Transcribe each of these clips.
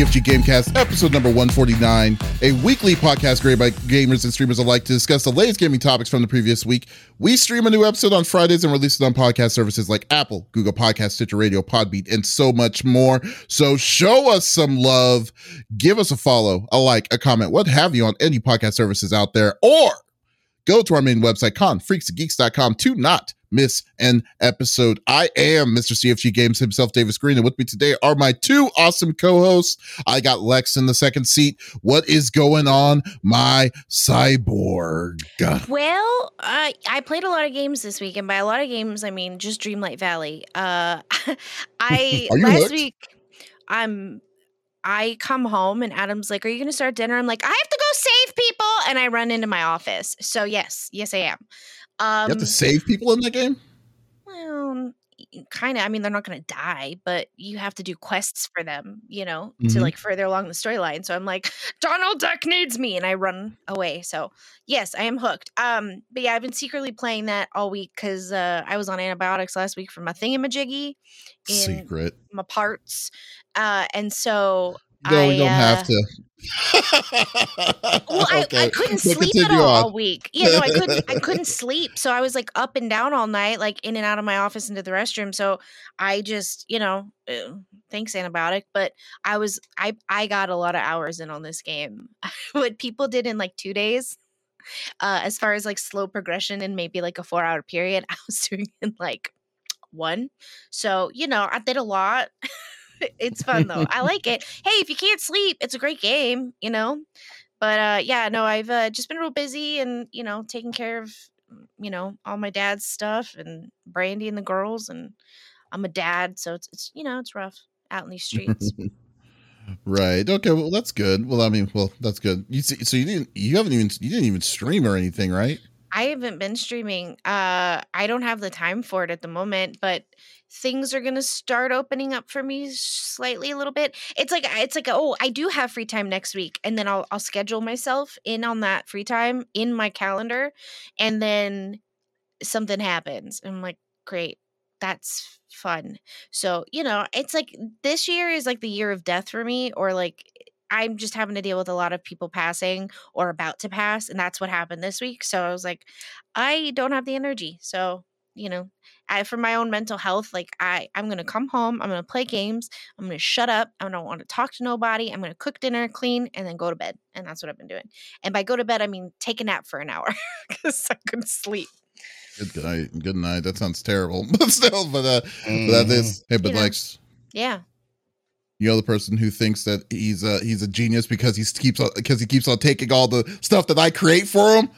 CFG Gamecast, episode number 149, a weekly podcast created by gamers and streamers alike to discuss the latest gaming topics from the previous week. We stream a new episode on Fridays and release it on podcast services like Apple, Google Podcast, Stitcher Radio, Podbean, and so much more. So show us some love, give us a follow, a like, a comment, what have you on any podcast services out there, or go to our main website, confreaksgeeks.com to not miss an episode. I am Mr. CFG Games himself, Davies Green, and with me today are my two awesome co-hosts. I got Lex in the second seat. What is going on, my cyborg? Well, uh, I played a lot of games this week, and by a lot of games, I mean just Dreamlight Valley. Uh, I last hooked? week, I'm. I come home and Adam's like, "Are you going to start dinner?" I'm like, "I have to go save people," and I run into my office. So yes, yes, I am. Um, you have to um, save people in that game. Well, kind of. I mean, they're not going to die, but you have to do quests for them, you know, mm-hmm. to like further along the storyline. So I'm like, Donald Duck needs me, and I run away. So yes, I am hooked. Um, but yeah, I've been secretly playing that all week because uh, I was on antibiotics last week for my thingamajiggy in Secret. my parts, uh, and so no, I, we don't uh, have to. well, I, okay. I couldn't sleep at all, all week. Yeah, no, I couldn't. I couldn't sleep, so I was like up and down all night, like in and out of my office into the restroom. So I just, you know, uh, thanks antibiotic, but I was, I, I got a lot of hours in on this game. what people did in like two days, uh, as far as like slow progression in maybe like a four hour period, I was doing in like one. So you know, I did a lot. it's fun though. I like it. Hey, if you can't sleep, it's a great game, you know. But uh, yeah, no, I've uh, just been real busy and you know taking care of mm, you know all my dad's stuff and Brandy and the girls, and I'm a dad, so it's it's you know it's rough out in these streets. right. Okay. Well, that's good. Well, I mean, well, that's good. You see, so you didn't you haven't even you didn't even stream or anything, right? I haven't been streaming. Uh, I don't have the time for it at the moment, but things are going to start opening up for me slightly a little bit. It's like it's like oh, I do have free time next week and then I'll I'll schedule myself in on that free time in my calendar and then something happens. I'm like, "Great. That's fun." So, you know, it's like this year is like the year of death for me or like I'm just having to deal with a lot of people passing or about to pass and that's what happened this week. So I was like, I don't have the energy. So you know I, for my own mental health like i i'm gonna come home i'm gonna play games i'm gonna shut up i don't want to talk to nobody i'm gonna cook dinner clean and then go to bed and that's what i've been doing and by go to bed i mean take a nap for an hour because i couldn't sleep good, good night good night that sounds terrible but still but uh mm-hmm. but that mm-hmm. is hey but you like yeah you know the person who thinks that he's a he's a genius because he keeps on because he keeps on taking all the stuff that I create for him.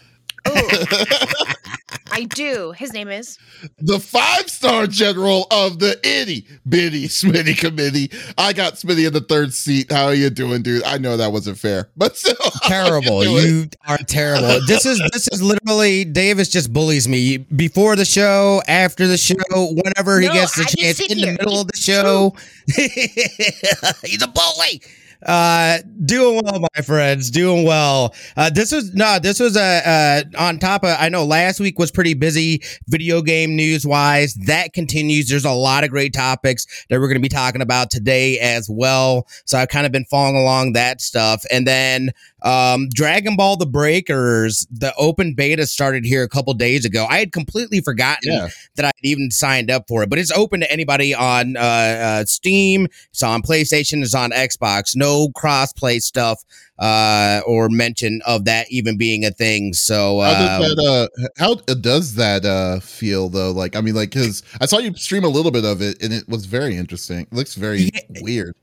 Oh. I do. His name is the five star general of the itty bitty Smitty committee. I got Smitty in the third seat. How are you doing, dude? I know that wasn't fair, but still terrible. You, you, are terrible. This is this is literally Davies just bullies me before the show, after the show, whenever he gets the I chance, in here. the middle of the show. He's a bully. Uh, doing well, my friends. Doing well. Uh, this was no, this was a uh, on top of. I know last week was pretty busy, video game news wise. That continues. There's a lot of great topics that we're going to be talking about today as well. So I've kind of been following along that stuff, and then um, Dragon Ball The Breakers, the open beta started here a couple days ago. I had completely forgotten yeah. that I'd even signed up for it, but it's open to anybody on uh, uh, Steam. It's on PlayStation. It's on Xbox. No cross-play stuff uh, or mention of that even being a thing. So how does um, that, uh, how does that uh, feel though? Like, I mean, like, because I saw you stream a little bit of it, and it was very interesting. It looks very yeah. weird.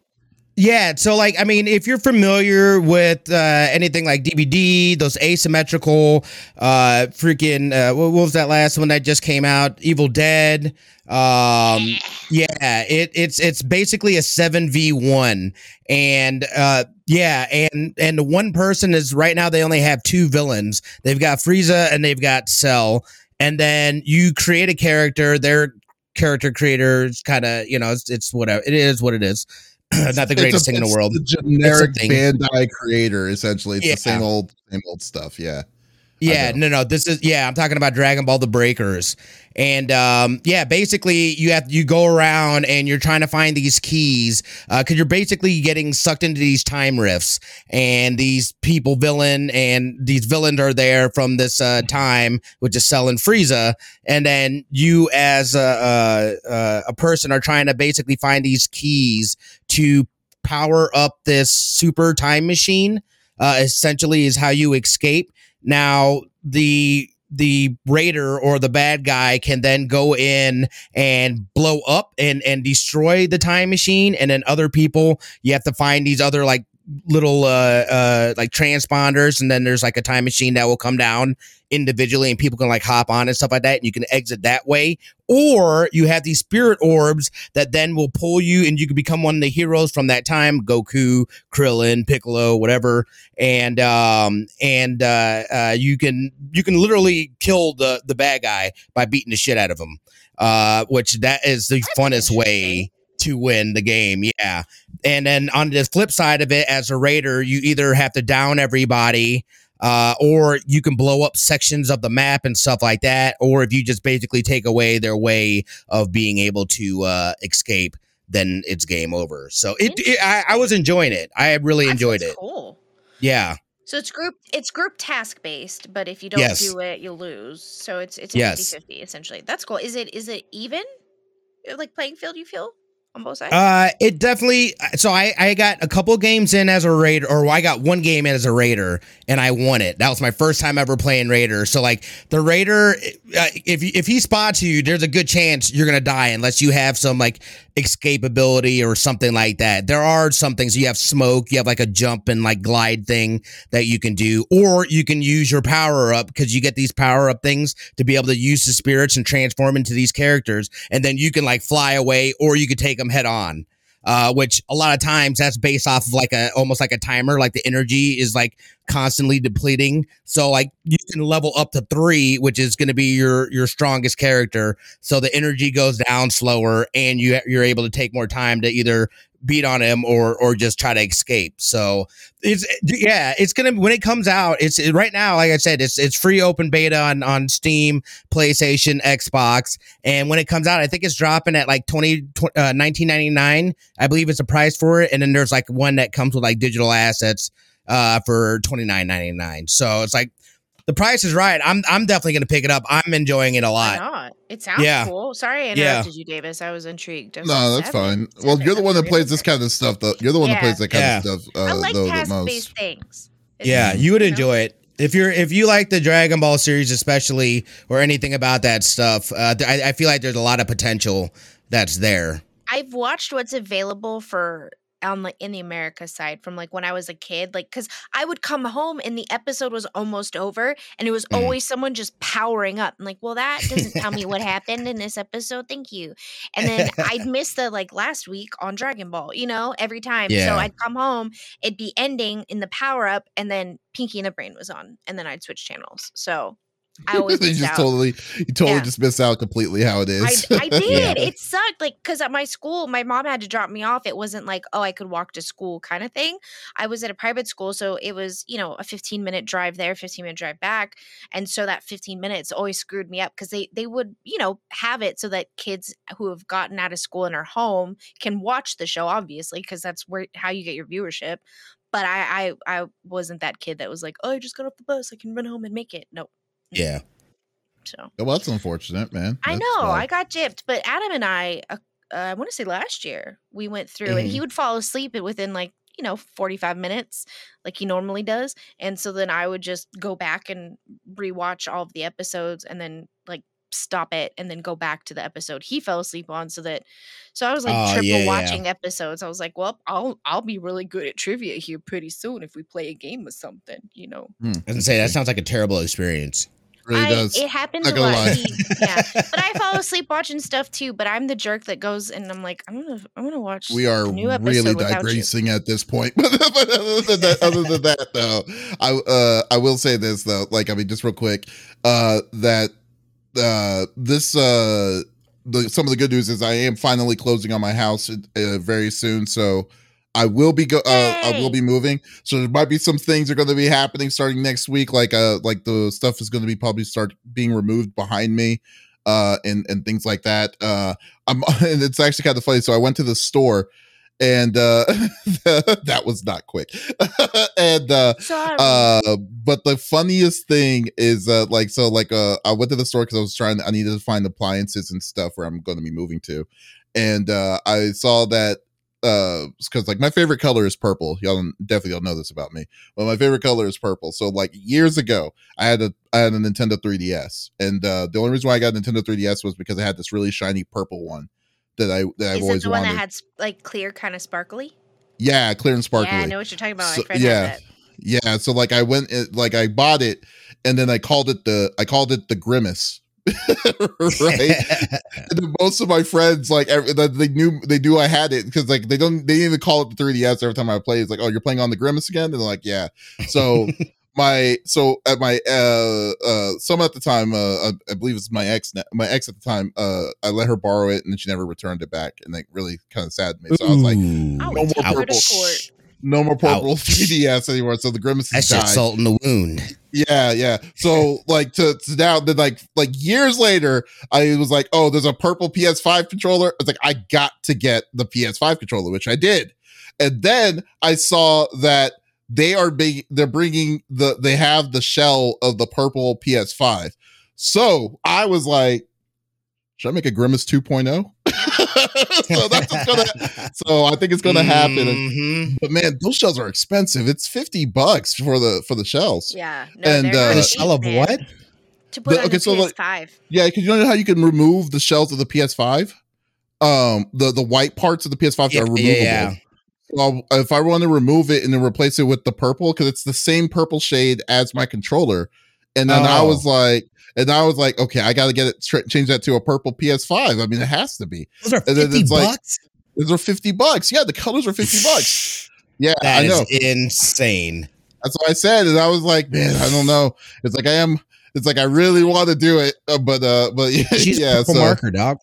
Yeah, so like I mean, if you're familiar with uh, anything like DBD, those asymmetrical, uh, freaking, uh, what, was that last one that just came out? Evil Dead. Um, yeah, it, it's it's basically a seven v one, and uh, yeah, and and the one person is right now they only have two villains. They've got Frieza and they've got Cell, and then you create a character. Their character creators kind of you know it's, it's whatever it is what it is not the greatest a, thing in the world. The generic Bandai creator, essentially. It's yeah. the same old, same old stuff. Yeah. Yeah, no, no. This is yeah. I'm talking about Dragon Ball: The Breakers, and um, yeah, basically you have you go around and you're trying to find these keys because uh, you're basically getting sucked into these time rifts, and these people villain and these villains are there from this uh, time, which is Cell and Frieza, and then you as a, a, a person are trying to basically find these keys to power up this super time machine. Uh, essentially, is how you escape now the the raider or the bad guy can then go in and blow up and and destroy the time machine. And then other people you have to find these other like little uh uh like transponders and then there's like a time machine that will come down individually and people can like hop on and stuff like that and you can exit that way. Or you have these spirit orbs that then will pull you and you can become one of the heroes from that time. Goku krillin piccolo whatever. And um and uh, uh you can you can literally kill the the bad guy by beating the shit out of him. Uh which that is the That's funnest way to win the game. Yeah. And then on the flip side of it, as a raider, you either have to down everybody, uh, or you can blow up sections of the map and stuff like that, or if you just basically take away their way of being able to uh, escape, then it's game over. So it, it I, I, was enjoying it. I really that enjoyed it. Cool. Yeah. So it's group it's group task based, but if you don't yes. do it, you'll lose. So it's it's yes. 50-50 essentially. That's cool. Is it is it even? Like playing field you feel? On both sides? Uh, it definitely. So I I got a couple games in as a raider, or I got one game in as a raider, and I won it. That was my first time ever playing raider. So like the raider, uh, if if he spots you, there's a good chance you're gonna die unless you have some like escapability or something like that. There are some things you have smoke, you have like a jump and like glide thing that you can do, or you can use your power up because you get these power up things to be able to use the spirits and transform into these characters, and then you can like fly away, or you could take them head on uh, which a lot of times that's based off of like a almost like a timer. Like the energy is like constantly depleting. So like you can level up to three, which is going to be your your strongest character. So the energy goes down slower, and you you're able to take more time to either beat on him or or just try to escape. So it's yeah, it's gonna when it comes out. It's right now, like I said, it's it's free open beta on on Steam, PlayStation, Xbox, and when it comes out, I think it's dropping at like 20, uh, 1999. I believe it's a price for it, and then there's like one that comes with like digital assets uh for 29.99 so it's like the price is right. I'm I'm definitely going to pick it up. I'm enjoying it a lot. Why not? It sounds yeah. cool. Sorry I interrupted yeah. you, Davies. I was intrigued. I was no, like, that's fine. Well, you're the one that plays this kind of stuff. Though you're the one yeah. that plays that kind yeah. of stuff. Uh, I like past-based things. yeah, you would enjoy it if you're if you like the Dragon Ball series, especially or anything about that stuff. Uh, I, I feel like there's a lot of potential that's there. I've watched what's available for on like in the America side from like when I was a kid, like because I would come home and the episode was almost over and it was mm. always someone just powering up. I'm like, well, that doesn't tell me what happened in this episode. Thank you. And then I'd miss the like last week on Dragon Ball, you know, every time. Yeah. So I'd come home, it'd be ending in the power up, and then Pinky and the Brain was on, and then I'd switch channels. So I always you just out. totally you totally yeah. just miss out completely how it is. I, I did. yeah. It sucked. Like because at my school, my mom had to drop me off. It wasn't like oh I could walk to school kind of thing. I was at a private school, so it was you know a 15 minute drive there, 15 minute drive back, and so that 15 minutes always screwed me up because they they would you know have it so that kids who have gotten out of school and are home can watch the show obviously because that's where how you get your viewership but I, I I wasn't that kid that was like, oh, I just got off the bus, I can run home and make it. No, yeah. So well, that's unfortunate, man. That's, I know I got gypped, but Adam and I, uh, uh, I want to say last year we went through, mm-hmm. and he mm-hmm. would fall asleep within like you know 45 minutes, like he normally does, and so then I would just go back and rewatch all of the episodes, and then like stop it and then go back to the episode he fell asleep on so that so I was like oh, triple yeah, watching yeah. episodes. I was like, well, I'll I'll be really good at trivia here pretty soon if we play a game or something, you know. Hmm. I was say that sounds like a terrible experience really I, does. It happens a lot. He, yeah, but I fall asleep watching stuff too. But I'm the jerk that goes and I'm like, I'm gonna, I'm gonna watch. We are really digressing you. at this point. but other than that, other than that, though, I, uh, I will say this though. Like, I mean, just real quick, uh, that, uh, this, uh, the some of the good news is I am finally closing on my house uh, very soon. So I will be go. Uh, I will be moving, so there might be some things are going to be happening starting next week. Like uh, like the stuff is going to be probably start being removed behind me, uh, and and things like that. Uh, I'm and it's actually kind of funny. So I went to the store and uh that was not quick and uh Sorry. uh but the funniest thing is uh like so like uh i went to the store because i was trying to, i needed to find appliances and stuff where i'm going to be moving to and uh i saw that uh because like my favorite color is purple y'all definitely don't know this about me but my favorite color is purple so like years ago i had a i had a nintendo 3ds and uh the only reason why i got nintendo 3ds was because i had this really shiny purple one that I that I've always the one that had like clear, kind of sparkly. Yeah, clear and sparkly. Yeah, I know what you're talking about. So, yeah, yeah. So like I went, like I bought it, and then I called it the I called it the Grimace. right? And most of my friends like they knew they knew i had it because like they don't they didn't even call it the 3ds every time i play it's like oh you're playing on the grimace again? And they're like yeah. So my so at my uh uh some at the time uh I believe it's my ex my ex at the time uh I let her borrow it and then she never returned it back and like really kind of sad me. So I was like, no more purple, no more purple 3ds anymore. So the grimace that's just salt in the wound. Yeah, yeah. So like to, to now then like like years later, I was like, oh, there's a purple PS5 controller. I was like, I got to get the PS5 controller, which I did. And then I saw that they are big they're bringing the they have the shell of the purple ps5 so i was like should i make a grimace 2.0 so that's gonna so i think it's gonna happen. Mm-hmm. but man those shells are expensive. It's 50 bucks for the for the shells. Yeah. No, and uh the shell of what? To put the, on okay, the so PS5. Like, yeah, because you know how you can remove the shells of the PS5, um, the the white parts of the PS5 yeah, are removable. Yeah, well, if I want to remove it and then replace it with the purple, because it's the same purple shade as my controller, and then oh. I was like, and I was like, okay, I got to get it tra- change that to a purple PS5. I mean, it has to be. Those are fifty bucks. Like, those are fifty bucks. Yeah, the colors are fifty bucks. Yeah, that I know. insane. That's what I said, and I was like, man, I don't know. It's like I am. It's like I really want to do it, uh, but uh, but yeah, She's yeah. So. marker dog.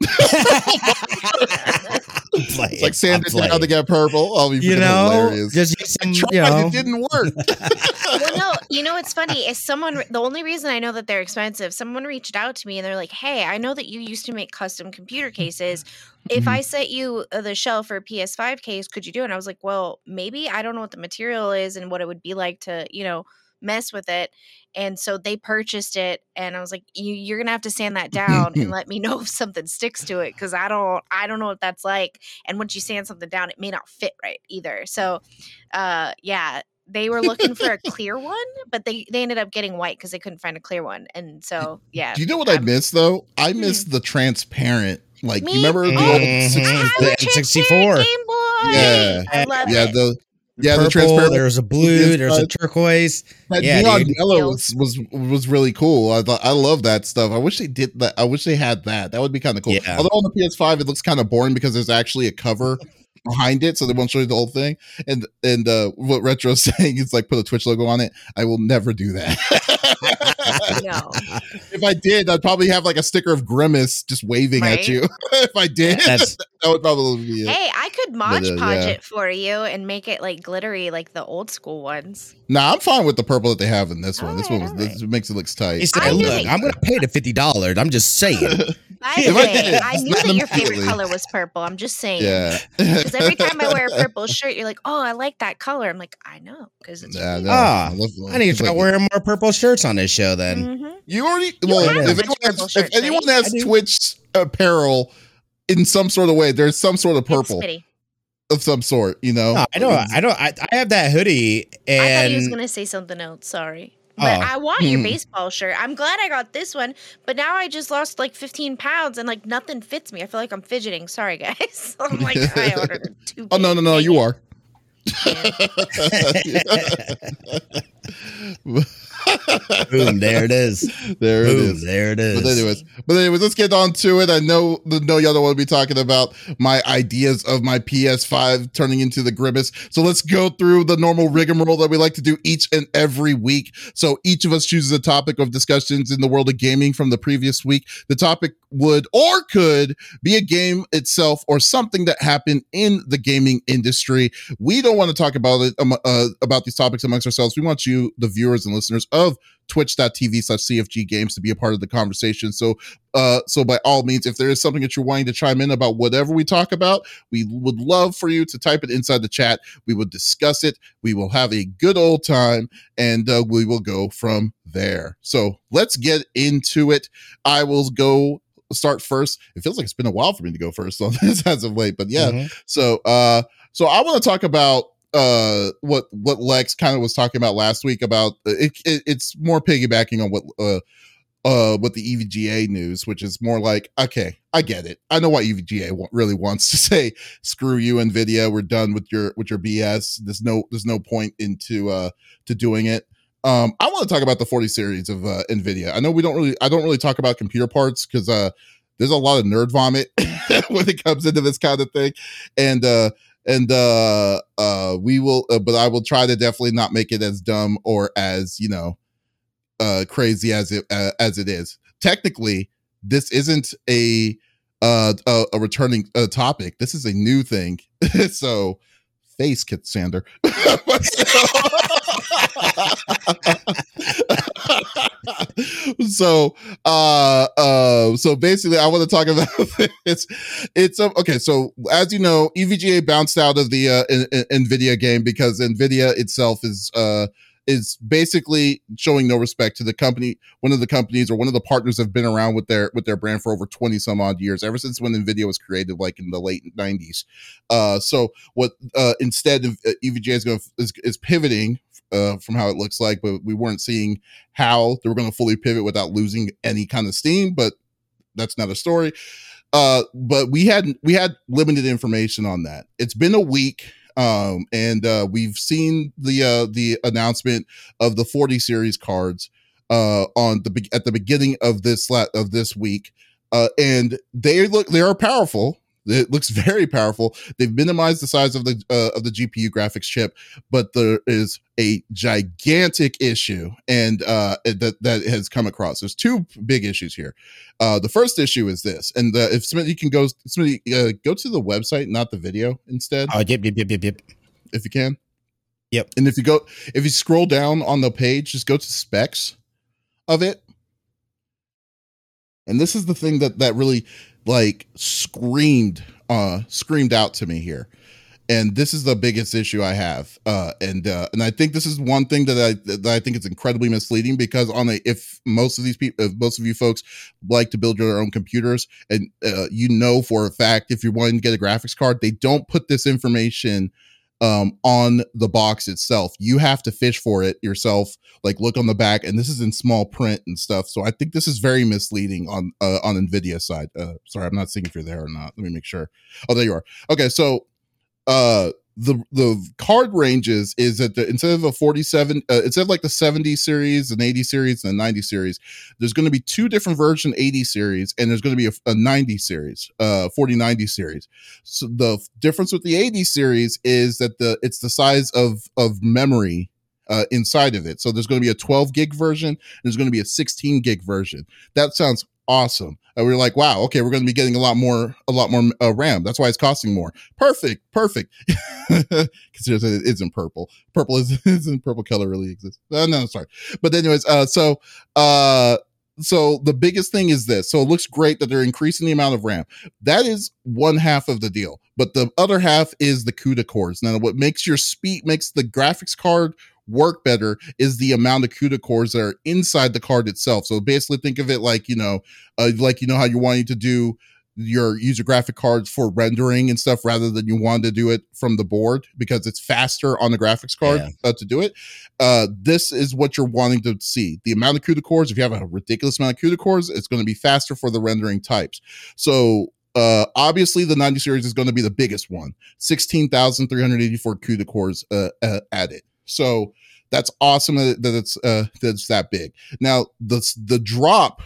it's like Santa did how to get purple. Oh, you know, hilarious. just some, tried, you know. it didn't work. well, no, you know what's funny is someone. The only reason I know that they're expensive, someone reached out to me and they're like, "Hey, I know that you used to make custom computer cases. If mm-hmm. I sent you uh, the shell for a PS5 case, could you do it?" And I was like, "Well, maybe. I don't know what the material is and what it would be like to, you know." Mess with it. And so they purchased it and I was like, you, are gonna have to sand that down and let me know if something sticks to it because I don't I don't know what that's like. And once you sand something down, it may not fit right either. So uh yeah, they were looking for a clear one, but they they ended up getting white because they couldn't find a clear one. And so yeah. Do you know what I'm, I missed though? I missed hmm. the transparent like Me? you remember the old mm-hmm. 64 Game Boy. Yeah, I love yeah, it. the yeah, purple, the transparent. There's a blue. There's a turquoise. That yeah, neon dude. yellow was, was was really cool. I thought I love that stuff. I wish they did that. I wish they had that. That would be kind of cool. Yeah. Although on the PS5 it looks kind of boring because there's actually a cover behind it, so they won't show you the whole thing. And and uh, what Retro's saying is like put a Twitch logo on it. I will never do that. no. If I did, I'd probably have like a sticker of Grimace just waving right? at you. if I did, That's, that would probably be it. Hey, I could Mod uh, Podge yeah. it for you and make it like glittery like the old school ones. Nah, I'm fine with the purple that they have in this one. this one was, right. this makes it looks tight. Said, look, I'm gonna pay the fifty dollars. I'm just saying. I, say, I, I knew that your favorite color was purple. I'm just saying. Yeah. Because every time I wear a purple shirt, you're like, "Oh, I like that color." I'm like, "I know," because it's. Yeah, no, ah, I, love, I need to start like, wearing more purple shirts on this show. Then mm-hmm. you already. You well, if anyone, has, if anyone has Twitch apparel in some sort of way, there's some sort of purple of some sort. You know. No, I know. I don't. I, I have that hoodie, and I thought he was gonna say something else. Sorry. But oh. I want your hmm. baseball shirt. I'm glad I got this one, but now I just lost like 15 pounds and like nothing fits me. I feel like I'm fidgeting. Sorry, guys. I'm like, I ordered two. oh, no, no, no. You are. Boom, there it is. There Boom, it is. There it is. But anyways, but anyways, let's get on to it. I know know y'all don't want to be talking about my ideas of my PS5 turning into the grimace. So let's go through the normal rigmarole that we like to do each and every week. So each of us chooses a topic of discussions in the world of gaming from the previous week. The topic would or could be a game itself or something that happened in the gaming industry. We don't want to talk about it um, uh, about these topics amongst ourselves. We want you, the viewers and listeners of twitch.tv slash cfg games to be a part of the conversation. So uh so by all means if there is something that you're wanting to chime in about whatever we talk about we would love for you to type it inside the chat. We will discuss it. We will have a good old time and uh, we will go from there. So let's get into it. I will go start first. It feels like it's been a while for me to go first on this as of late but yeah. Mm-hmm. so uh so i want to talk about uh what what Lex kind of was talking about last week about uh, it, it, it's more piggybacking on what uh uh with the EVGA news which is more like okay I get it. I know what EVGA w- really wants to say screw you Nvidia. We're done with your with your BS there's no there's no point into uh to doing it um I want to talk about the 40 series of uh Nvidia. I know we don't really I don't really talk about computer parts cuz uh there's a lot of nerd vomit when it comes into this kind of thing. And uh and uh uh we will uh, but i will try to definitely not make it as dumb or as you know uh crazy as it uh, as it is. Technically this isn't a uh a, a returning uh, topic. This is a new thing. So face kit sander so uh uh so basically i want to talk about it's it's um, okay so as you know evga bounced out of the uh in, in, nvidia game because nvidia itself is uh is basically showing no respect to the company one of the companies or one of the partners have been around with their with their brand for over 20 some odd years ever since when nvidia was created like in the late 90s uh so what uh instead of uh, evga is going is, is pivoting uh, from how it looks like, but we weren't seeing how they were going to fully pivot without losing any kind of steam. But that's not a story. Uh, but we had we had limited information on that. It's been a week, um, and uh, we've seen the uh, the announcement of the 40 series cards uh, on the at the beginning of this of this week, uh, and they look they are powerful. It looks very powerful. They've minimized the size of the uh, of the GPU graphics chip, but there is a gigantic issue, and uh, that that has come across. There's two big issues here. Uh, the first issue is this, and the, if somebody can go, somebody uh, go to the website, not the video, instead. Oh, yep, yep, yep, yep, yep. If you can. Yep. And if you go, if you scroll down on the page, just go to specs of it. And this is the thing that that really like screamed uh screamed out to me here. And this is the biggest issue i have uh and uh and i think this is one thing that i that i think is incredibly misleading because on a if most of these people if most of you folks like to build your own computers and uh, you know for a fact if you're wanting to get a graphics card they don't put this information um, on the box itself. You have to fish for it yourself. Like look on the back, and this is in small print and stuff. So I think this is very misleading on uh, on Nvidia side. Uh, sorry, I'm not seeing if you're there or not. Let me make sure. Oh, there you are. Okay, so uh the the card ranges is that the, instead of a 47 uh, instead of like the 70 series and 80 series and the 90 series there's going to be two different version 80 series and there's going to be a, a 90 series uh 40 90 series so the difference with the 80 series is that the it's the size of of memory uh, inside of it. So there's going to be a 12 gig version. there's going to be a 16 gig version. That sounds awesome. And we are like, wow, okay, we're going to be getting a lot more, a lot more uh, RAM. That's why it's costing more. Perfect, perfect. Because it isn't purple. Purple is isn't purple color really exists. Uh, no, sorry. But anyways, uh, so uh, so the biggest thing is this. So it looks great that they're increasing the amount of RAM. That is one half of the deal. But the other half is the CUDA cores. Now, what makes your speed makes the graphics card work better is the amount of CUDA cores that are inside the card itself. So basically, think of it like you know, uh, like you know how you're wanting to do your user graphic cards for rendering and stuff rather than you want to do it from the board because it's faster on the graphics card yeah. to do it. Uh, this is what you're wanting to see. The amount of CUDA cores, if you have a ridiculous amount of CUDA cores, it's going to be faster for the rendering types. So uh, obviously the 90 series is going to be the biggest one 16,384 CUDA cores uh, uh, added. So That's awesome that it's uh that's that big. Now the the drop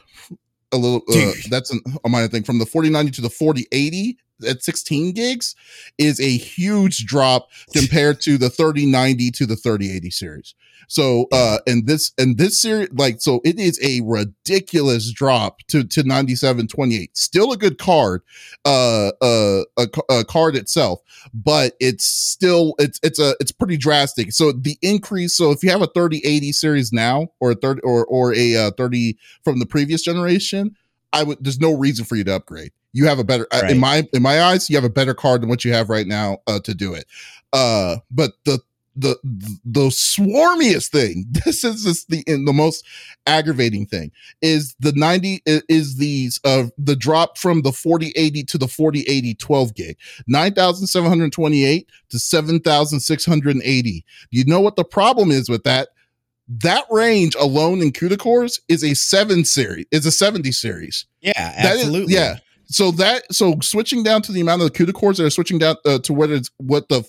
a little uh, that's an, a minor thing from the 4090 to the 4080 at 16 gigs is a huge drop compared to the 3090 to the 3080 series. So uh and this and this series like so it is a ridiculous drop to to 9728. Still a good card uh uh a, a card itself, but it's still it's it's a it's pretty drastic. So the increase so if you have a 3080 series now or a 30 or or a uh, 30 from the previous generation, I would there's no reason for you to upgrade. You have a better right. in my in my eyes, you have a better card than what you have right now uh, to do it. Uh, but the the the swarmiest thing this is just the the most aggravating thing is the 90 is these uh the drop from the 4080 to the 4080 12 gig. 9728 to 7680 you know what the problem is with that? That range alone in CUDA cores is a 7 series is a 70 series. Yeah absolutely is, yeah so that so switching down to the amount of the CUDA cores that are switching down uh, to what is what the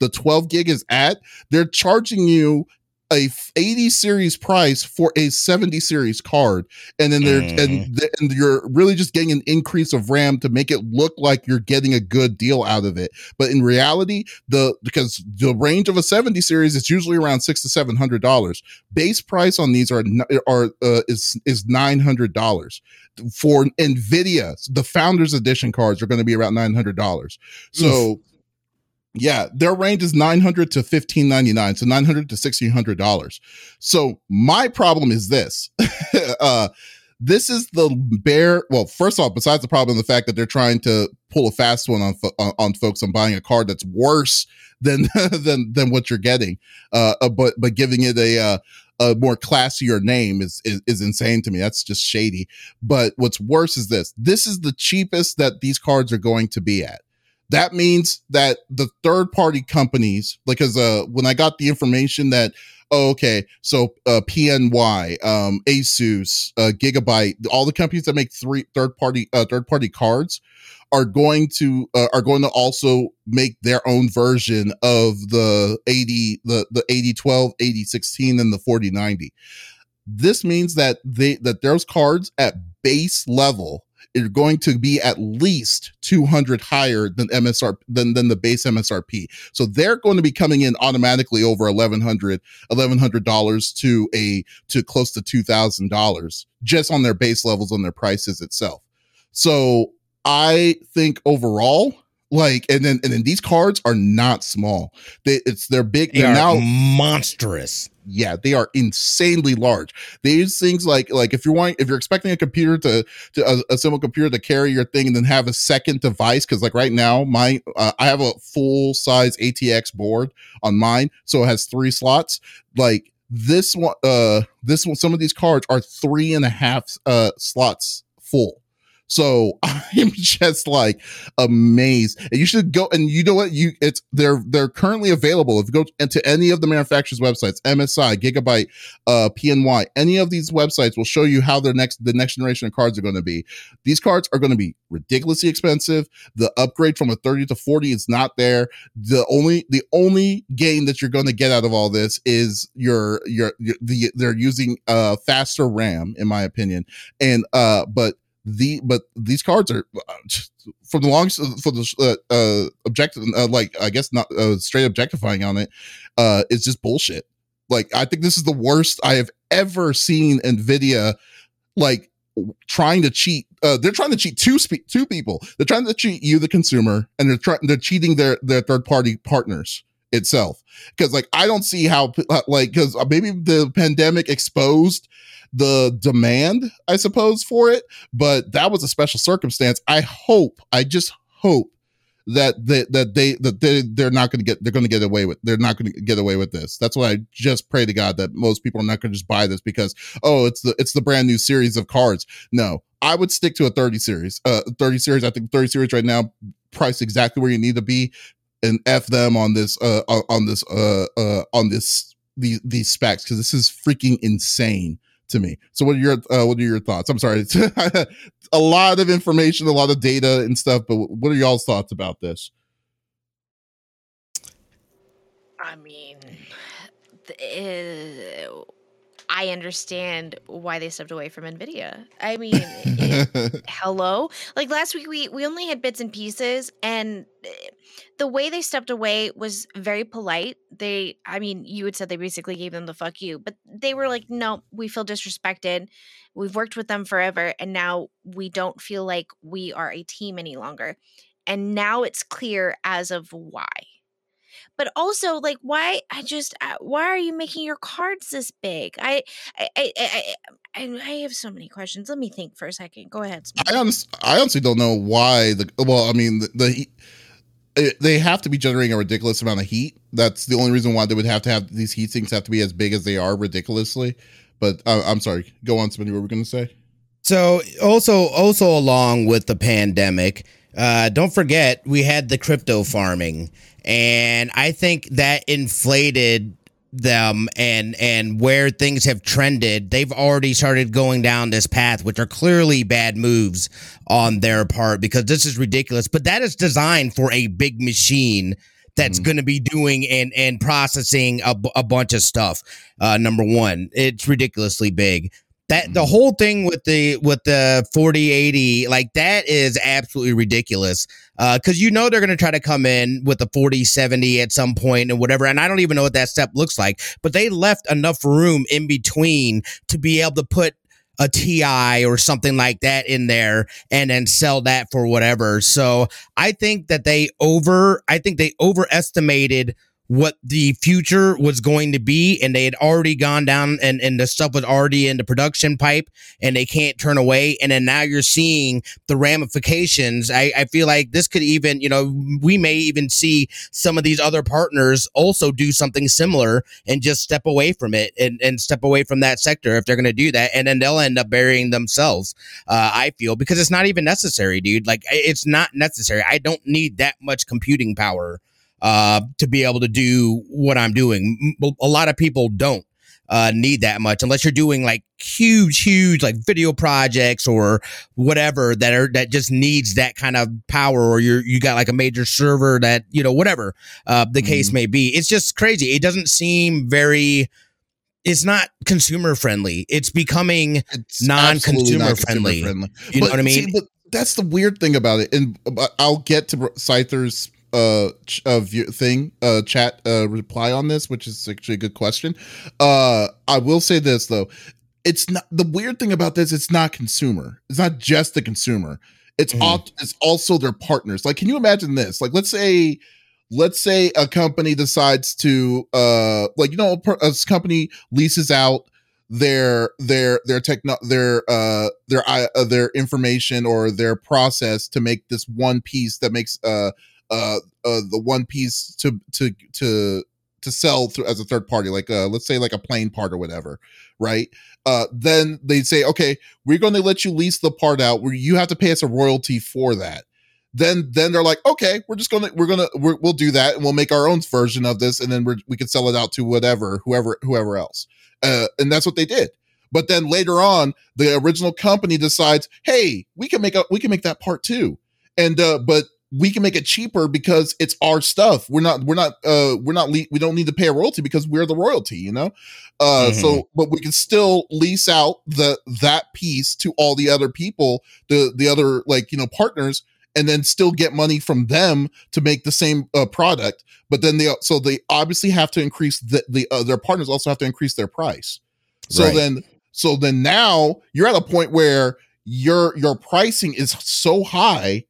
the 12 gig is at, they're charging you a 80 series price for a 70 series card and then they're mm. and, and you're really just getting an increase of ram to make it look like you're getting a good deal out of it. But in reality the because the range of a 70 series is usually around six to seven hundred dollars. Base price on these are are uh, is is nine hundred dollars. For nvidia the founders edition cards are going to be around nine hundred dollars. So yeah, their range is 900 to 1599, so 900 to 1600 dollars. So my problem is this. uh this is the bare well first off besides the problem the fact that they're trying to pull a fast one on on, on folks on buying a card that's worse than than than what you're getting uh, uh but but giving it a uh, a more classier name is, is, is insane to me. That's just shady. But what's worse is this: this is the cheapest that these cards are going to be at that means that the third party companies, because uh, when I got the information that, oh, okay, so uh, PNY, um, Asus, uh, Gigabyte, all the companies that make three third party uh, third party cards are going to uh, are going to also make their own version of the 80 the the 8012 8016 and the 4090 this means that they that those cards at base level are going to be at least 200 higher than MSR than, than the base MSRP. So they're going to be coming in automatically over 1100 $1100 to a to close to $2000 just on their base levels on their prices itself. So I think overall like and then and then these cards are not small. They it's they're big they they're now monstrous. Yeah they are insanely large. These things like like if you're wanting if you're expecting a computer to to a, a simple computer to carry your thing and then have a second device because like right now my uh, i have a full size atx board on mine so it has three slots. Like this one uh this one some of these cards are three and a half uh slots full so I'm just like amazed. And you should go and you know what? You it's they're they're currently available. If you go into any of the manufacturers' websites, MSI, Gigabyte, uh, PNY, any of these websites will show you how their next the next generation of cards are going to be. These cards are going to be ridiculously expensive. The upgrade from a 30 to 40 is not there. The only the only gain that you're going to get out of all this is your your, your the they're using uh faster RAM in my opinion. And uh but the but these cards are uh, for the long for the uh, uh objective uh, like i guess not uh, straight objectifying on it uh it's just bullshit. Like i think this is the worst i have ever seen nvidia like trying to cheat uh they're trying to cheat two spe- two people. They're trying to cheat you the consumer and they're trying they're cheating their their third party partners itself because like i don't see how uh, like because maybe the pandemic exposed the demand, I suppose, for it. But that was a special circumstance. I hope, I just hope that they that they that they they're not going to get they're going to get away with they're not going to get away with this. That's why I just pray to God that most people are not going to just buy this because oh it's the it's the brand new series of cards. No, I would stick to a 30 series. Uh 30 series. I think 30 series right now priced exactly where you need to be and f them on this uh on this uh uh on this these these specs because this is freaking insane to me. So what are your uh, what are your thoughts? I'm sorry, a lot of information, a lot of data and stuff, but what are y'all's thoughts about this? I mean, uh, I understand why they stepped away from Nvidia. I mean, it, hello. Like last week, we we only had bits and pieces, and eh, the way they stepped away was very polite. They, I mean, you had said they basically gave them the fuck you, but they were like, no, we feel disrespected. We've worked with them forever, and now we don't feel like we are a team any longer. And now it's clear as of why but also like why i just uh, why are you making your cards this big? I i i i, I, I have so many questions. Let me think for a second. Go ahead I, honest, I honestly don't know why the well i mean the, the it, they have to be generating a ridiculous amount of heat. That's the only reason why they would have to have these heat sinks have to be as big as they are ridiculously. But uh, i'm sorry. Go on somebody what were we going to say? So also also along with the pandemic uh, don't forget we had the crypto farming and I think that inflated them and and where things have trended they've already started going down this path which are clearly bad moves on their part because this is ridiculous. But that is designed for a big machine that's mm. going to be doing and and processing a, a bunch of stuff. Uh number one it's ridiculously big that the mm-hmm. whole thing with the with the 4080 like that is absolutely ridiculous uh because you know they're going to try to come in with the 4070 at some point and whatever and i don't even know what that step looks like but they left enough room in between to be able to put a TI or something like that in there and then sell that for whatever. So I think that they over I think they overestimated what the future was going to be and they had already gone down and, and the stuff was already in the production pipe and they can't turn away. And then now you're seeing the ramifications. I, I feel like this could even you know we may even see some of these other partners also do something similar and just step away from it and, and step away from that sector if they're going to do that. And then they'll end up burying themselves uh, i feel because it's not even necessary dude. Like it's not necessary. I don't need that much computing power uh, to be able to do what I'm doing. A lot of people don't uh, need that much unless you're doing like huge, huge like video projects or whatever that are that just needs that kind of power, or you're you got like a major server that you know whatever uh, the mm case mm-hmm. may be. It's just crazy. It doesn't seem very. It's not consumer friendly. It's becoming it's non-consumer friendly. friendly. You but, know what I mean? See, but that's the weird thing about it, and uh, I'll get to Scyther's uh of your thing uh chat uh reply on this which is actually a good question. Uh i will say this though. It's not the weird thing about this it's not consumer. It's not just the consumer. It's mm. it's also their partners. Like can you imagine this? Like let's say let's say a company decides to uh like you know a company leases out their their their techno their uh their uh, their information or their process to make this one piece that makes uh uh, uh the one piece to to to to sell through as a third party like uh let's say like a plane part or whatever right? Uh then they say okay we're going to let you lease the part out. Where you have to pay us a royalty for that. Then then they're like okay we're just gonna we're gonna we will do that and we'll make our own version of this and then we're, we can sell it out to whatever whoever whoever else. Uh and that's what they did. But then later on the original company decides hey we can make a we can make that part too. And uh but we can make it cheaper because it's our stuff. We're not we're not uh we're not le- we don't need to pay a royalty because we're the royalty, you know? Uh mm-hmm. so but we can still lease out the that piece to all the other people, the the other like, you know, partners and then still get money from them to make the same uh, product. But then they so they obviously have to increase the the uh, their partners also have to increase their price. So right. then so then now you're at a point where your your pricing is so high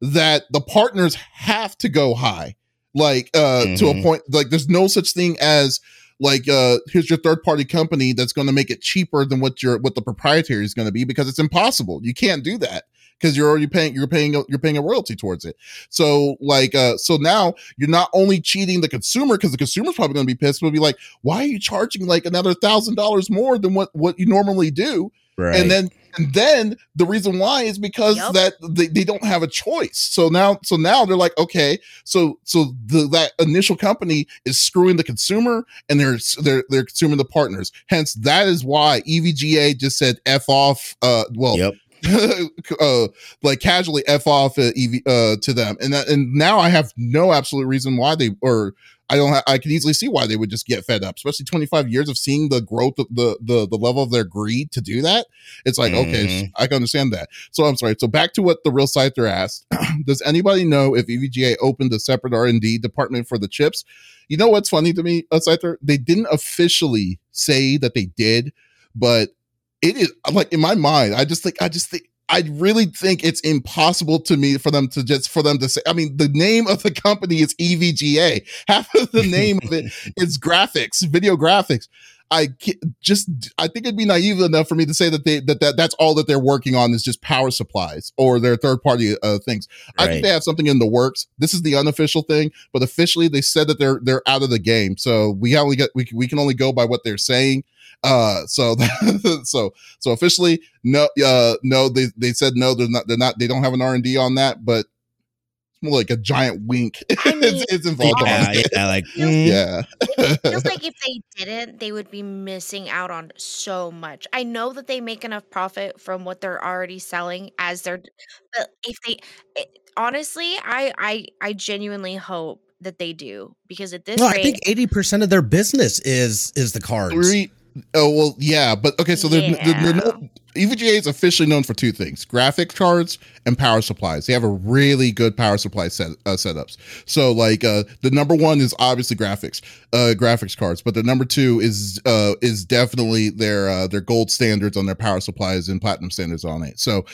that the partners have to go high like uh mm-hmm. to a mm-hmm. point like there's no such thing as like uh here's your third party company that's going to make it cheaper than what your what the proprietary is going to be because it's impossible you can't do that because you're already paying you're paying you're paying a royalty towards it so like uh so now you're not only cheating the consumer because the consumer's probably going to be pissed but be like why are you charging like another thousand dollars more than what what you normally do Right. And then and then the reason why is because yep. that they, they don't have a choice. So now so now they're like, okay, so so the that initial company is screwing the consumer and they're they're they're consuming the partners. Hence that is why EVGA just said F off uh well yep. uh, like casually f off uh, EV uh, to them, and that, and now I have no absolute reason why they or I don't. Ha- I can easily see why they would just get fed up, especially 25 years of seeing the growth of the the the level of their greed to do that. It's like mm-hmm. okay, I can understand that. So I'm sorry. So back to what the real Scyther asked. Does anybody know if EVGA opened a separate R and D department for the chips? You know what's funny to me, uh, Scyther? They didn't officially say that they did, but it is like in my mind. I just think I just think I really think it's impossible to me for them to just for them to say. I mean, the name of the company is EVGA. Half of the name of it is graphics, video graphics. I just I think it'd be naive enough for me to say that they that, that that's all that they're working on is just power supplies or their third party uh, things. Right. I think they have something in the works. This is the unofficial thing, but officially they said that they're they're out of the game. So we only get we we can only go by what they're saying. Uh, so so so officially, no, uh, no, they they said no. They're not. They're not. They don't have an R and D on that, but more like a giant wink. I mean, it's, it's, involved. Yeah, yeah, like mm. yeah. it feels like if they didn't, they would be missing out on so much. I know that they make enough profit from what they're already selling as they're, but if they, it, honestly, I I I genuinely hope that they do because at this no, rate, I think eighty percent of their business is is the cards. Three, Oh well, yeah, but okay. So yeah. they're, they're no, EVGA is officially known for two things: graphic cards and power supplies. They have a really good power supply set uh, setups. So like uh, the number one is obviously graphics, uh, graphics cards, but the number two is uh, is definitely their uh, their gold standards on their power supplies and platinum standards on it. So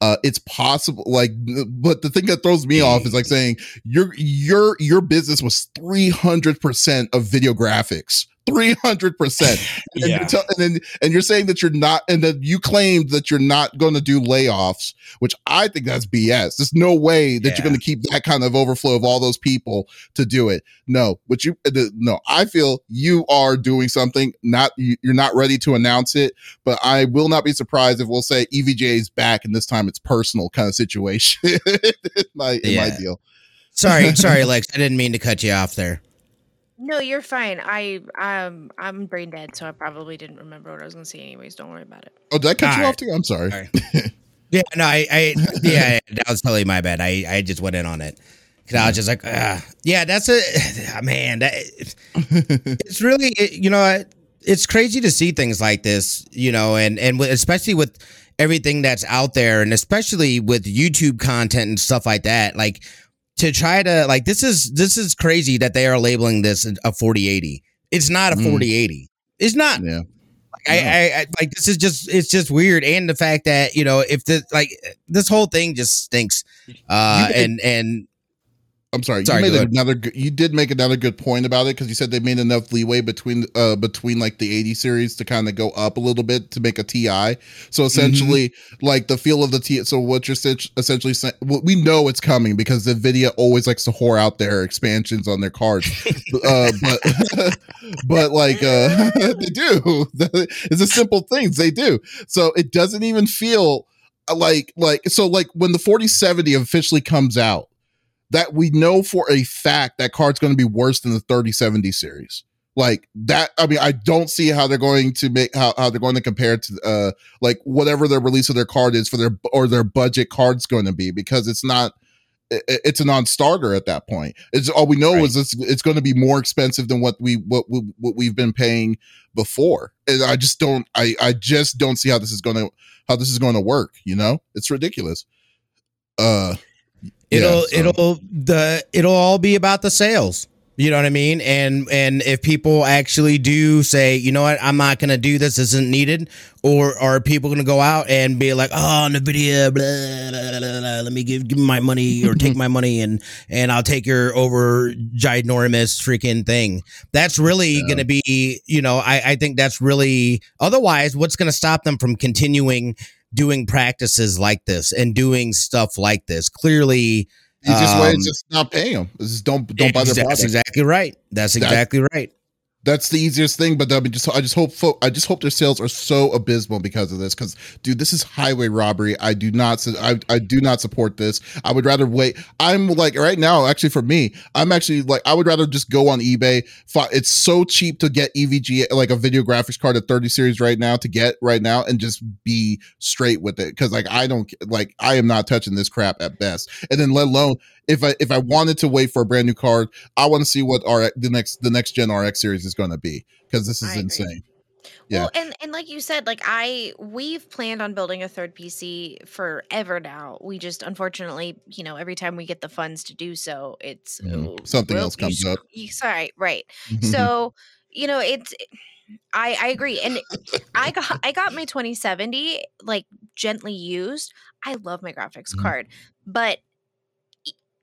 uh, it's possible like but the thing that throws me off is like saying your your your business was 300% of video graphics 300 percent and, yeah. T- and then and you're saying that you're not and that you claimed that you're not going to do layoffs which i think that's bs there's no way that yeah. you're going to keep that kind of overflow of all those people to do it no but you no i feel you are doing something not you're not ready to announce it but i will not be surprised if we'll say EVGA is back and this time it's personal kind of situation in my, in yeah. my deal sorry sorry lex i didn't mean to cut you off there no, you're fine. I um I'm brain dead, so I probably didn't remember what I was gonna say. Anyways, don't worry about it. Oh, did I cut All you right. off too? I'm sorry. yeah, no, I, I yeah, that was totally my bad. I I just went in on it. Cause I was just like, yeah, that's a man. That it's really, it, you know, it's crazy to see things like this, you know, and and especially with everything that's out there, and especially with YouTube content and stuff like that. Like to try to like this is this is crazy that they are labeling this a 4080. It's not a 4080. Mm. It's not. Yeah. I, I, I, like this is just it's just weird and the fact that you know if the like this whole thing just stinks uh and and I'm sorry. sorry you made another. You did make another good point about it because you said they made enough leeway between uh between like the 80 series to kind of go up a little bit to make a TI. So essentially, mm-hmm. like the feel of the T. So what you're essentially saying, well, we know it's coming because Nvidia always likes to whore out their expansions on their cards. uh, but but like uh they do. it's a simple things they do. So it doesn't even feel like like so like when the 4070 officially comes out that we know for a fact that card's going to be worse than the 3070 series. Like that, I mean, I don't see how they're going to make how, how they're going to compare to uh like whatever their release of their card is for their or their budget card's going to be because it's not it's a non-starter at that point. It's all we know right. is it's it's going to be more expensive than what we what we, what we've been paying before. And I just don't I I just don't see how this is going to how this is going to work, you know? It's ridiculous. Uh It'll yeah, so. it'll the it'll all be about the sales. You know what I mean? And and if people actually do say, you know what, I'm not gonna do this, this isn't needed, or are people gonna go out and be like, oh, Nvidia, blah, blah, blah, blah, let me give give me my money or take my money and and I'll take your over ginormous freaking thing. That's really yeah. gonna be, you know, I I think that's really otherwise, what's gonna stop them from continuing doing practices like this and doing stuff like this. Clearly, easiest um, way is just not paying them. Just don't don't buy their product. That's exactly right. That's exactly that, right that's the easiest thing. But I mean, just I just hope I just hope their sales are so abysmal because of this. Because dude, this is highway robbery. I do not I I do not support this. I would rather wait. I'm like right now, actually for me, I'm actually like I would rather just go on eBay. It's so cheap to get EVG like a video graphics card at 30 series right now to get right now and just be straight with it. Because like I don't like I am not touching this crap at best. And then let alone if I if I wanted to wait for a brand new card, I want to see what our the next the next gen RX series is going to be because this is insane. Yeah. Well, and and like you said, like I we've planned on building a third PC forever now. We just unfortunately, you know, every time we get the funds to do so, it's mm, something well, else comes you, up. You, sorry, right. so, you know, it's I I agree. And I got I got my 2070 like gently used. I love my graphics mm. card, but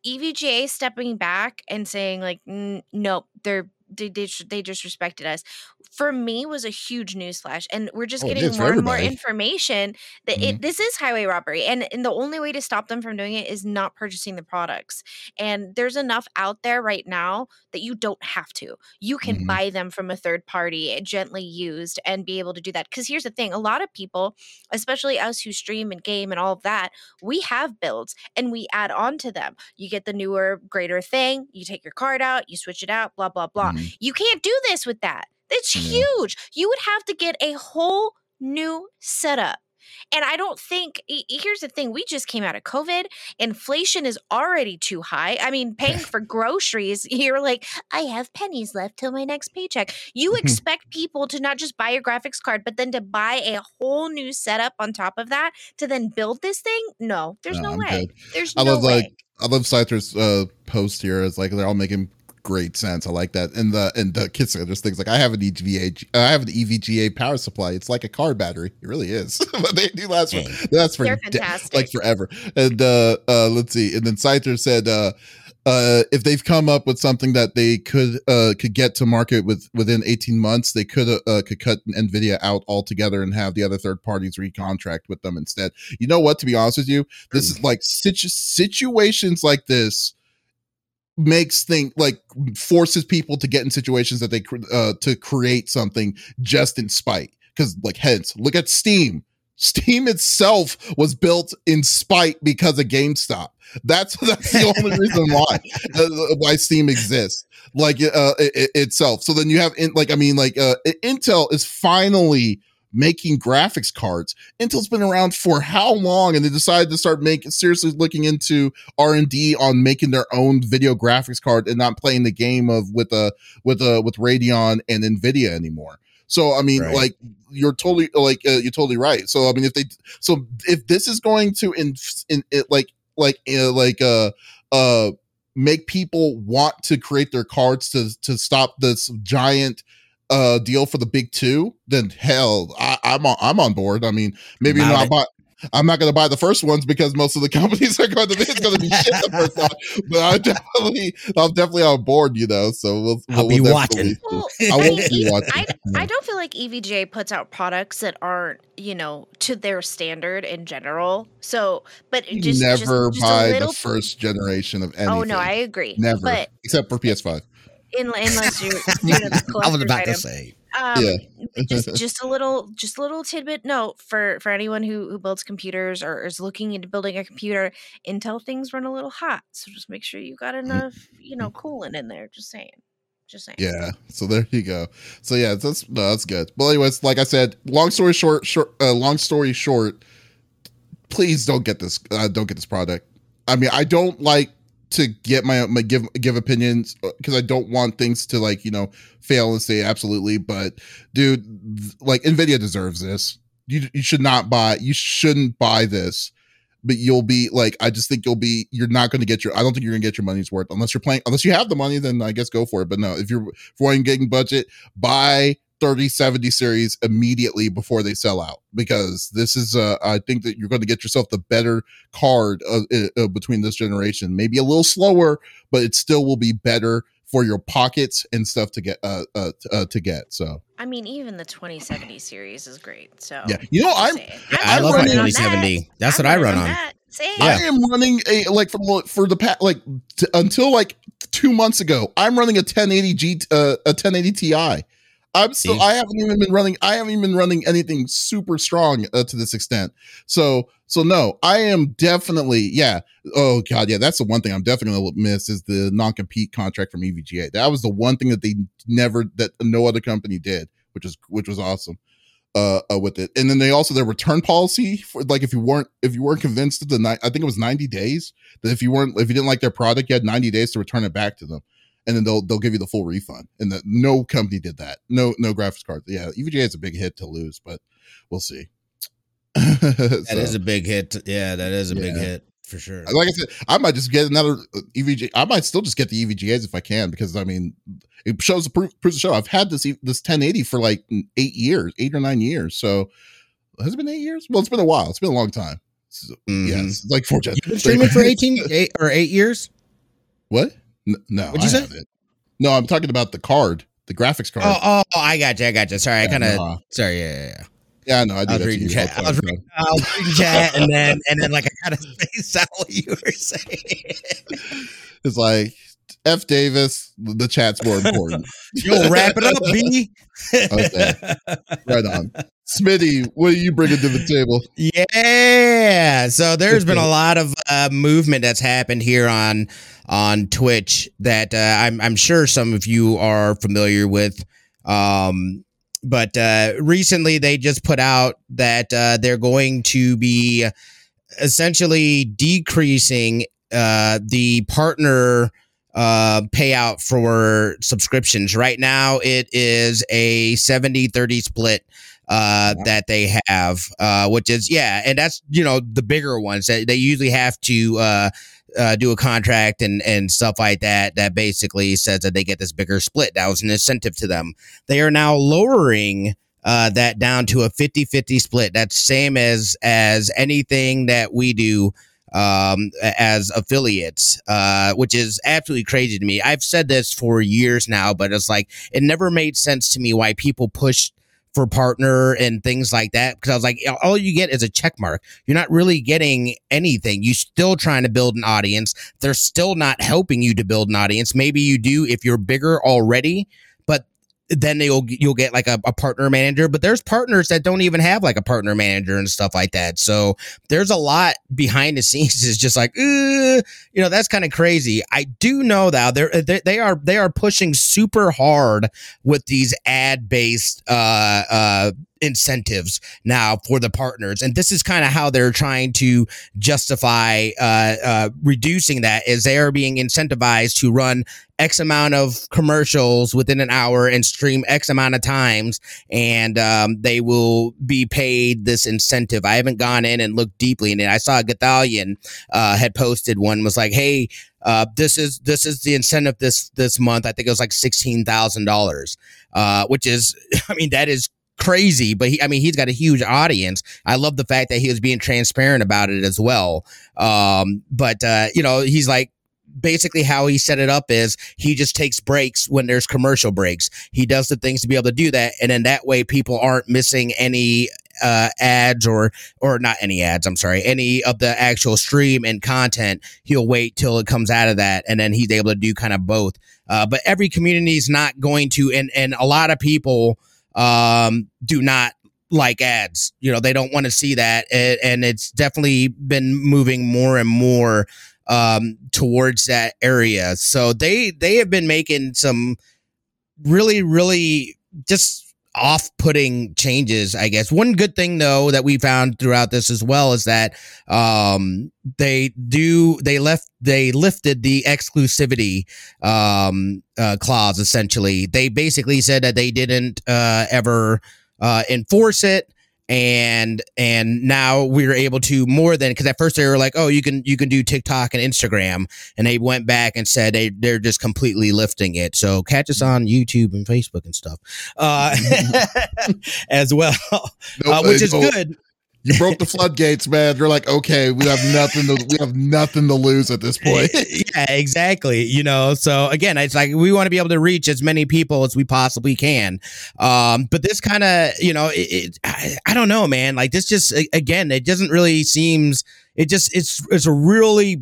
EVGA stepping back and saying like, nope, they're they, they, they disrespected us for me was a huge newsflash and we're just oh, getting more and more information that mm-hmm. it this is highway robbery and, and the only way to stop them from doing it is not purchasing the products and there's enough out there right now that you don't have to you can mm-hmm. buy them from a third party eh, gently used and be able to do that because here's the thing a lot of people especially us who stream and game and all of that we have builds and we add on to them you get the newer greater thing you take your card out you switch it out blah blah blah mm-hmm. You can't do this with that it's huge. You would have to get a whole new setup. And I don't think, here's the thing we just came out of COVID. Inflation is already too high. I mean, paying for groceries, you're like, I have pennies left till my next paycheck. You expect people to not just buy a graphics card, but then to buy a whole new setup on top of that to then build this thing? No, there's no, no way. Good. There's I no love way. like I love Scyther's uh, post here. It's like they're all making great sense. I like that. And the and the kids there's things like I have an EVGA I have an EVGA power supply. It's like a car battery. It really is. but they do last for that's for de- like forever. And uh uh let's see. And then Scyther said uh uh, if they've come up with something that they could uh, could get to market with within 18 months, they could uh, uh could cut Nvidia out altogether and have the other third parties recontract with them instead. You know what? To be honest with you, this is like situ- situations like this makes thing like forces people to get in situations that they uh to create something just in spite. Because like hence look at steam. Steam itself was built in spite because of gamestop. That's that's the only reason why uh, why steam exists. Like uh it, itself. So then you have in like i mean like uh intel is finally making graphics cards. Intel's been around for how long, and they decided to start making seriously looking into R and D on making their own video graphics card and not playing the game of with a with a with Radeon and Nvidia anymore. So I mean, right. like you're totally like uh, you're totally right. So I mean, if they so if this is going to in, in it like like uh, like uh uh make people want to create their cards to to stop this giant uh deal for the big two, then hell, I, am on I'm on board. I mean, maybe not, not I'm not going to buy the first ones because most of the companies are going to be it's going to be shit the first time. But I'm definitely, I'm definitely on board, you know. So we'll, I'll we'll be watching. Well, I won't be watching. I, I don't feel like EVGA puts out products that aren't, you know, to their standard in general. So, but just never just, just buy little... the first generation of anything. Oh no, I agree. Never, but, except for PS5 unless you, you know, I was about item. to say. Um, yeah. just just a little just a little tidbit note for for anyone who who builds computers or is looking into building a computer. Intel things run a little hot, so just make sure you got mm. enough you know coolant in there. Just saying. Just saying. Yeah. So there you go. So yeah, that's no, that's good. But anyways, like I said, long story short, short, uh, long story short, please don't get this. Uh, don't get this product. I mean, I don't like to get my, my give give opinions because uh, I don't want things to like you know fail and say absolutely. But dude, like Nvidia deserves this. You you should not buy. You shouldn't buy this. But you'll be like, I just think you'll be. You're not going to get your. I don't think you're going to get your money's worth unless you're playing. Unless you have the money, then I guess go for it. But no, if you're for getting budget, buy 3070 series immediately before they sell out because this is uh i think that you're going to get yourself the better card uh, uh, between this generation. Maybe a little slower but it still will be better for your pockets and stuff to get uh, uh, uh to get so. I mean even the 2070 series is great so. Yeah you know i'm, i love my 2070 that. that's I'm what i run on, on. I am running a like for for the past like t- until like two months ago. I'm running a 1080 G uh, a 1080 Ti I'm still. I haven't even been running. I haven't even been running anything super strong uh, to this extent. So, so no, I am definitely. Yeah. Oh god, yeah. That's the one thing I'm definitely gonna miss is the non compete contract from EVGA. That was the one thing that they never that no other company did, which is which was awesome. uh, uh, with it. And then they also their return policy for like if you weren't if you weren't convinced of the night I think it was 90 days that if you weren't if you didn't like their product, you had 90 days to return it back to them. And then they'll they'll give you the full refund. And that no company did that. No no graphics card. Yeah, EVGA is a big hit to lose, but we'll see. That so, is a big hit. Yeah, that is a yeah. big hit for sure. Like I said, I might just get another uh, EVGA. I might still just get the EVGAs if I can because I mean, it shows the proof, proves the show. I've had this this 1080 for like eight years, eight or nine years. So has it been eight years? Well, it's been a while. It's been a long time. So, mm-hmm. Yes, it's like four. You've been streaming for 18 eight, or eight years. What? N- no, What'd you say? No, I'm talking about the card, the graphics card. Oh, oh, oh I got you. I got you. Sorry, I kind of. Sorry, yeah, yeah, yeah. Yeah, no, I, I was reading chat. I was reading, I was reading chat, and then and then like I kind of spaced out what you were saying. It's like F Davies. The chat's more important. Yo, wrap it up, B. okay, right on. Smitty, what are you bringing to the table? Yeah, so there's been a lot of uh, movement that's happened here on on Twitch that uh, I'm I'm sure some of you are familiar with. Um, but uh, recently they just put out that uh, they're going to be essentially decreasing uh, the partner uh, payout for subscriptions. Right now, it is a 70 30 split uh, that they have, uh, which is, yeah, and that's, you know, the bigger ones that they usually have to uh, uh, do a contract and and stuff like that that basically says that they get this bigger split. That was an incentive to them. They are now lowering uh, that down to a 50-50 split. That's same as as anything that we do um, as affiliates, uh, which is absolutely crazy to me. I've said this for years now, but it's like it never made sense to me why people push for partner and things like that because I was like, all you get is a check mark. You're not really getting anything. You're still trying to build an audience. They're still not helping you to build an audience. Maybe you do if you're bigger already, then you'll you'll get like a, a, partner manager but there's partners that don't even have like a partner manager and stuff like that. So there's a lot behind the scenes is just like you know that's kind of crazy. I do know though they're they, they are they are pushing super hard with these ad based uh uh incentives now for the partners and this is kind of how they're trying to justify uh, uh, reducing that is they are being incentivized to run X amount of commercials within an hour and stream X amount of times, and um, they will be paid this incentive. I haven't gone in and looked deeply in it. I saw Gothalion uh, had posted one was like, "Hey, uh, this is this is the incentive this this month. I think it was like sixteen thousand uh, dollars, which is, I mean, that is crazy, but he, I mean, he's got a huge audience. I love the fact that he was being transparent about it as well. Um, but, uh, you know, he's like, basically how he set it up is he just takes breaks when there's commercial breaks. He does the things to be able to do that. And then that way people aren't missing any uh, ads or or not any ads i'm sorry any of the actual stream and content he'll wait till it comes out of that and then he's able to do kind of both uh, but every community is not going to and and a lot of people um, do not like ads. You know, they don't want to see that, and, it's definitely been moving more and more um, towards that area. So they they have been making some really really just off-putting changes i guess. One good thing though that we found throughout this as well is that um, they do they left they lifted the exclusivity um, uh, clause essentially. They basically said that they didn't uh, ever uh, enforce it and and now we're able to more than because at first they were like oh you can you can do tiktok and instagram and they went back and said they, they're just completely lifting it. So catch us on youtube and facebook and stuff uh, as well uh, which is good you broke the floodgates, man. You're like, okay, we have nothing to we have nothing to lose at this point. yeah, exactly. You know, so again, it's like we want to be able to reach as many people as we possibly can. Um, but this kind of, you know, it, it I, I, don't know, man. Like this just again, it doesn't really seems. It just it's it's a really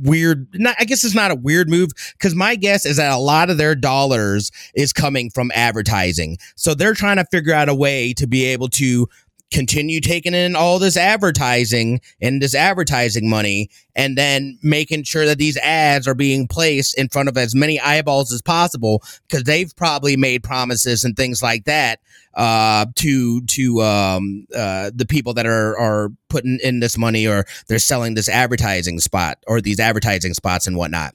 weird not, i guess it's not a weird move because my guess is that a lot of their dollars is coming from advertising so they're trying to figure out a way to be able to continue taking in all this advertising and this advertising money and then making sure that these ads are being placed in front of as many eyeballs as possible because they've probably made promises and things like that uh, to to um, uh, the people that are are putting in this money or they're selling this advertising spot or these advertising spots and whatnot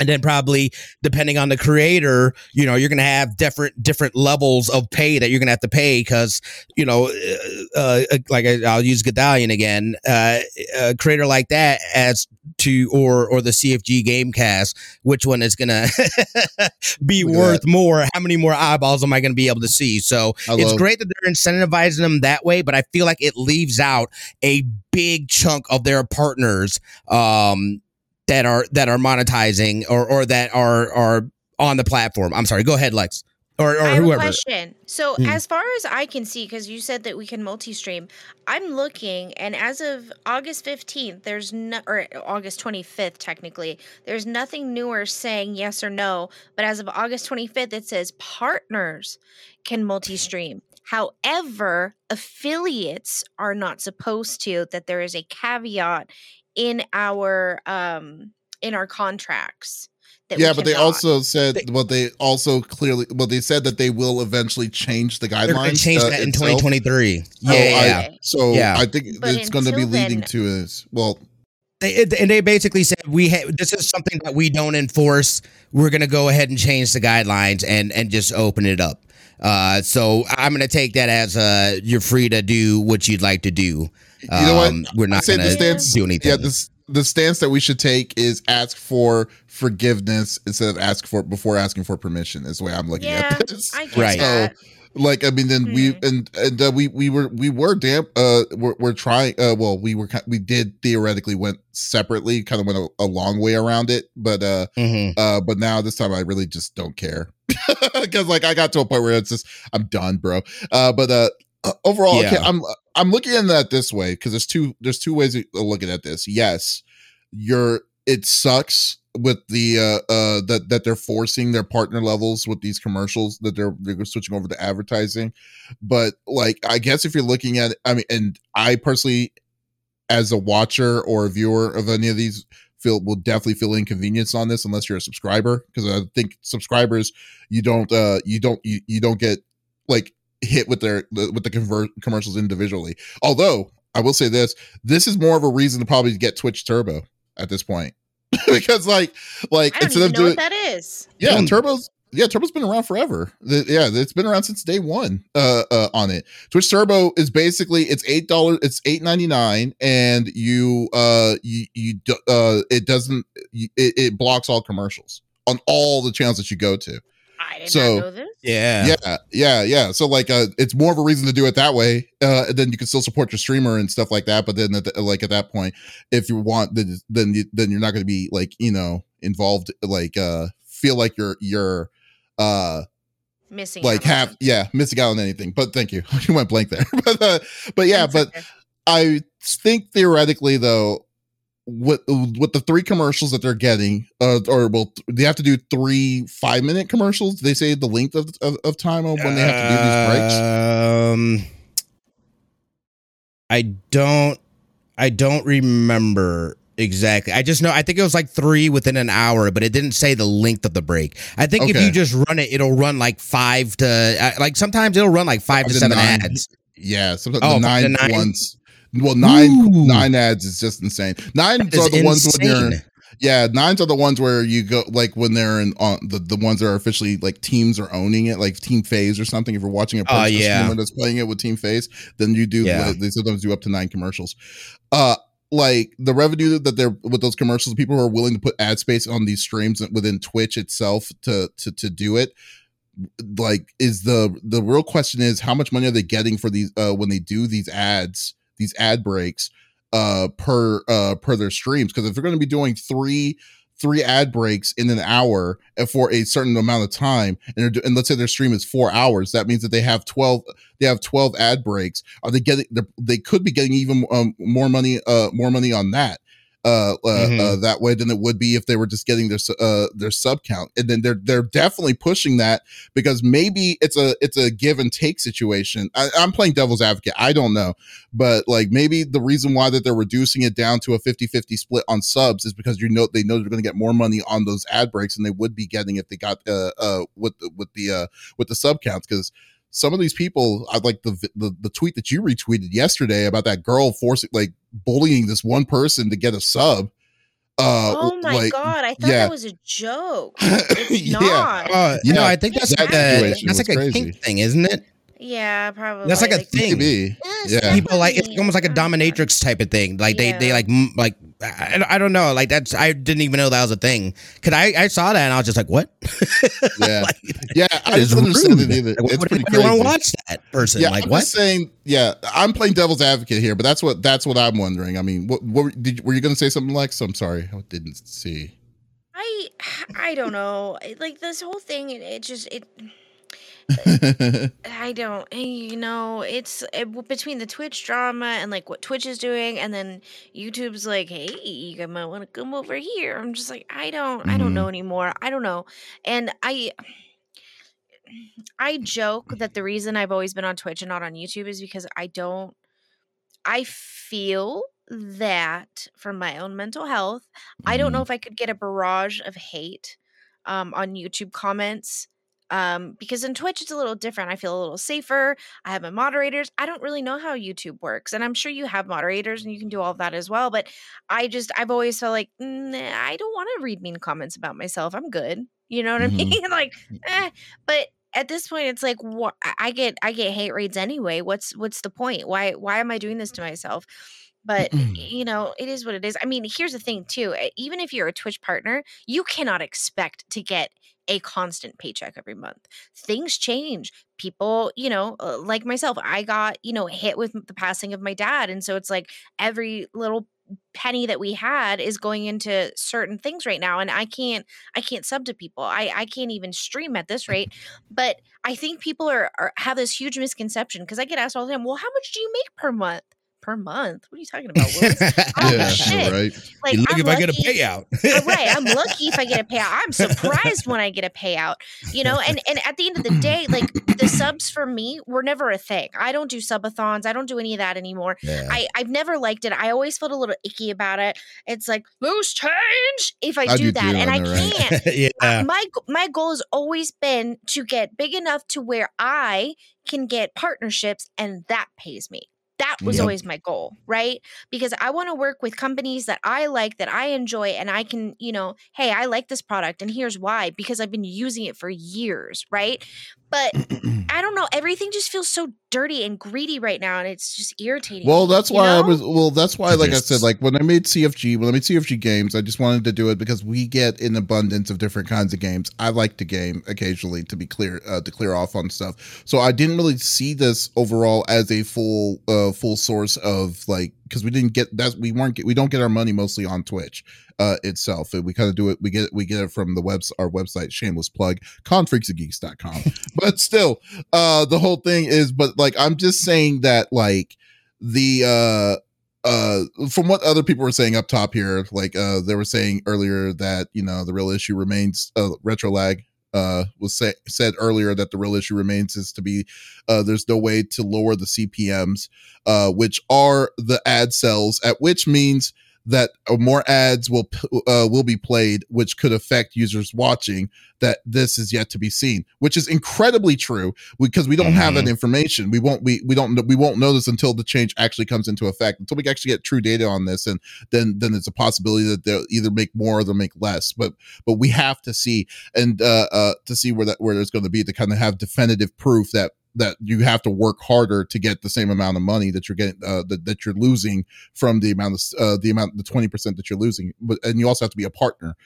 and then probably depending on the creator you know you're gonna have different different levels of pay that you're gonna have to pay because you know uh, uh, uh like I, will use Gothalion again uh, a creator like that as to or or the cfg gamecast which one is gonna be worth that. more how many more eyeballs am i gonna be able to see so it's great that they're incentivizing them that way but i feel like it leaves out a big chunk of their partners um that are that are monetizing or or that are are on the platform. I'm sorry. Go ahead, Lex. Or, or I have whoever. a question. So, hmm. as far as I can see, because you said that we can multi-stream, I'm looking, and as of August 15th, there's no, or August 25th, technically, there's nothing newer saying yes or no. But as of August 25th, it says partners can multi-stream. However, affiliates are not supposed to. That there is a caveat in our um in our contracts yeah, but they also said, they, well, they also clearly, well, they said that they will eventually change the guidelines. Change uh, that in itself. 2023. Yeah, yeah. I, so yeah. I think but it's going to be leading then, to is well. They, and they basically said we ha- this is something that we don't enforce. We're going to go ahead and change the guidelines and and just open it up. Uh, so I'm going to take that as uh, you're free to do what you'd like to do. You know what? Um, we're not going to do anything. Yeah, this, the stance that we should take is ask for forgiveness instead of ask for before asking for permission. Is the way I'm looking yeah, at this. I get right. That. So, like I mean, then mm-hmm. we and and uh, we we were we were damp. Uh, we're, we're trying. Uh, well, we were we did theoretically went separately, kind of went a, a long way around it, but uh, mm-hmm. uh, but now this time I really just don't care because like I got to a point where it's just I'm done, bro. Uh, but uh, uh, overall, yeah. okay, I'm I'm looking at that this way because there's two there's two ways of looking at this. Yes, you're it sucks with the uh uh that that they're forcing their partner levels with these commercials that they're they're switching over to advertising but like i guess if you're looking at i mean and i personally as a watcher or a viewer of any of these feel will definitely feel inconvenience on this unless you're a subscriber because i think subscribers you don't uh you don't you, you don't get like hit with their with the convert commercials individually. Although I will say this, this is more of a reason to probably get Twitch Turbo at this point. because like like I don't instead of doing that is. Yeah, mm. Turbo's yeah, Turbo's been around forever. The, yeah, it's been around since day one. Uh, uh, on it, Twitch Turbo is basically it's eight dollars, it's eight ninety nine, and you uh you you uh it doesn't it, it blocks all commercials on all the channels that you go to. I did so, not know this. Yeah. Yeah. Yeah. Yeah. So like uh it's more of a reason to do it that way. Uh then you can still support your streamer and stuff like that. But then at the, like at that point, if you want then then you, then you're not gonna be like, you know, involved like uh feel like you're you're uh missing like have yeah, missing out on anything. But thank you. you went blank there. but uh but yeah, That's but okay. I think theoretically though, with with the three commercials that they're getting, uh, or well, they have to do three five minute commercials. They say the length of, of, of time of when they have to do these breaks. Um, I don't, I don't remember exactly. I just know I think it was like three within an hour, but it didn't say the length of the break. I think okay. if you just run it, it'll run like five to uh, like sometimes it'll run like five to seven nine, ads. Yeah, sometimes oh, the nine, nine ones well, nine Ooh. nine ads is just insane. Nines are the insane. ones when you're yeah, nines are the ones where you go like when they're in on the, the ones that are officially like teams are owning it, like Team FaZe or something. If you're watching a oh, yeah. that's playing it with Team FaZe, then you do yeah. they sometimes do up to nine commercials. Uh like the revenue that they're with those commercials, people who are willing to put ad space on these streams within Twitch itself to to to do it like is the the real question is how much money are they getting for these uh when they do these ads these ad breaks uh per uh per their streams. Because if they're going to be doing three three ad breaks in an hour for a certain amount of time and, and let's say their stream is four hours that means that they have 12 they have 12 ad breaks. Are they getting they could be getting even um, more money uh more money on that uh, uh, mm-hmm. uh, that way than it would be if they were just getting their uh, their sub count. And then they're they're definitely pushing that because maybe it's a it's a give and take situation. I, I'm playing devil's advocate. I don't know, but like maybe the reason why that they're reducing it down to a 50-50 split on subs is because you know they know they're going to get more money on those ad breaks than they would be getting if they got uh uh with with the uh with the sub counts because some of these people, I like the, the the tweet that you retweeted yesterday about that girl forcing like bullying this one person to get a sub. Uh, oh my like, god! I thought yeah. that was a joke. It's yeah. not. Uh, yeah, no, I think that's that like a, that's like a kink thing, isn't it? Yeah, probably. That's like a thing. Maybe. Mm, yeah. People like it's almost like a dominatrix type of thing. Like they, yeah. they like like I, I don't know. Like that's I didn't even know that was a thing. Cause I, I saw that and I was just like, what? Yeah, like, yeah. I just understand it either. Like, it's pretty crazy. want to watch that person? Yeah, like I'm what? saying yeah, I'm playing devil's advocate here, but that's what that's what I'm wondering. I mean, what what did were you going to say something like? So I'm sorry, I didn't see. I I don't know. Like this whole thing, it, it just it I don't, eh, you know, it's it, between the Twitch drama and like what Twitch is doing, and then YouTube's like, hey, you might want to come over here. I'm just like, I don't, I don't know mm-hmm. anymore. I don't know. And I, I joke that the reason I've always been on Twitch and not on YouTube is because I don't, I feel that for my own mental health, I don't know mm-hmm. if I could get a barrage of hate um, on YouTube comments um, because in Twitch it's a little different. I feel a little safer. I have my moderators. I don't really know how YouTube works, and I'm sure you have moderators and you can do all that as well. But I just I've always felt like I don't want to read mean comments about myself. I'm good. You know what mm-hmm. I mean? like, eh. but at this point it's like what I get I get hate raids anyway. What's what's the point? Why why am I doing this to myself? But you know, it is what it is. I mean, here's the thing too. Even if you're a Twitch partner, you cannot expect to get a constant paycheck every month. Things change. People, you know, uh, like myself, I got, you know, hit with the passing of my dad. And so it's like every little penny that we had is going into certain things right now and i can't i can't sub to people i i can't even stream at this rate but i think people are, are have this huge misconception because i get asked all the time well how much do you make per month per month. What are you talking about, oh, yeah, shit. right. Like, lucky I'm if lucky, I get a payout. right. I'm lucky if I get a payout. I'm surprised when I get a payout. You know, and and at the end of the day, like the subs for me were never a thing. I don't do subathons. I don't do any of that anymore. Yeah. I I've never liked it. I always felt a little icky about it. It's like loose change if I, I do, do, that, and I can't. yeah. Uh, my my goal has always been to get big enough to where I can get partnerships, and that pays me. That was yep. always my goal, right? Because I want to work with companies that I like, that I enjoy, and I can, you know, hey, I like this product, and here's why because I've been using it for years, right? But I don't know. Everything just feels so dirty and greedy right now, and it's just irritating. Well, that's why know? I was. Well, that's why, like I said, like when I made CFG, when I made CFG games, I just wanted to do it because we get an abundance of different kinds of games. I like to game occasionally to be clear, uh, to clear off on stuff. So I didn't really see this overall as a full, uh, full source of like because we didn't get that we weren't get, we don't get our money mostly on Twitch uh, itself. We kind of do it. We get we get it from the webs our website. Shameless plug, confreaksandgeeks.com. but still, uh, the whole thing is. But like, I'm just saying that like the uh uh from what other people were saying up top here like uh they were saying earlier that you know the real issue remains uh retro lag uh was say, said earlier that the real issue remains is to be uh there's no way to lower the cpms uh which are the ad cells at which means that uh, more ads will uh, will be played, which could affect users watching. That this is yet to be seen, which is incredibly true because we don't mm-hmm. have that mm-hmm. information. We won't we we don't we won't know this until the change actually comes into effect. Until we actually get true data on this, and then then it's a possibility that they'll either make more or they'll make less. But but we have to see and uh, uh to see where that where there's going to be to kind of have definitive proof that that you have to work harder to get the same amount of money that you're getting uh, that, that you're losing from the amount of uh, the amount the 20% that you're losing but and you also have to be a partner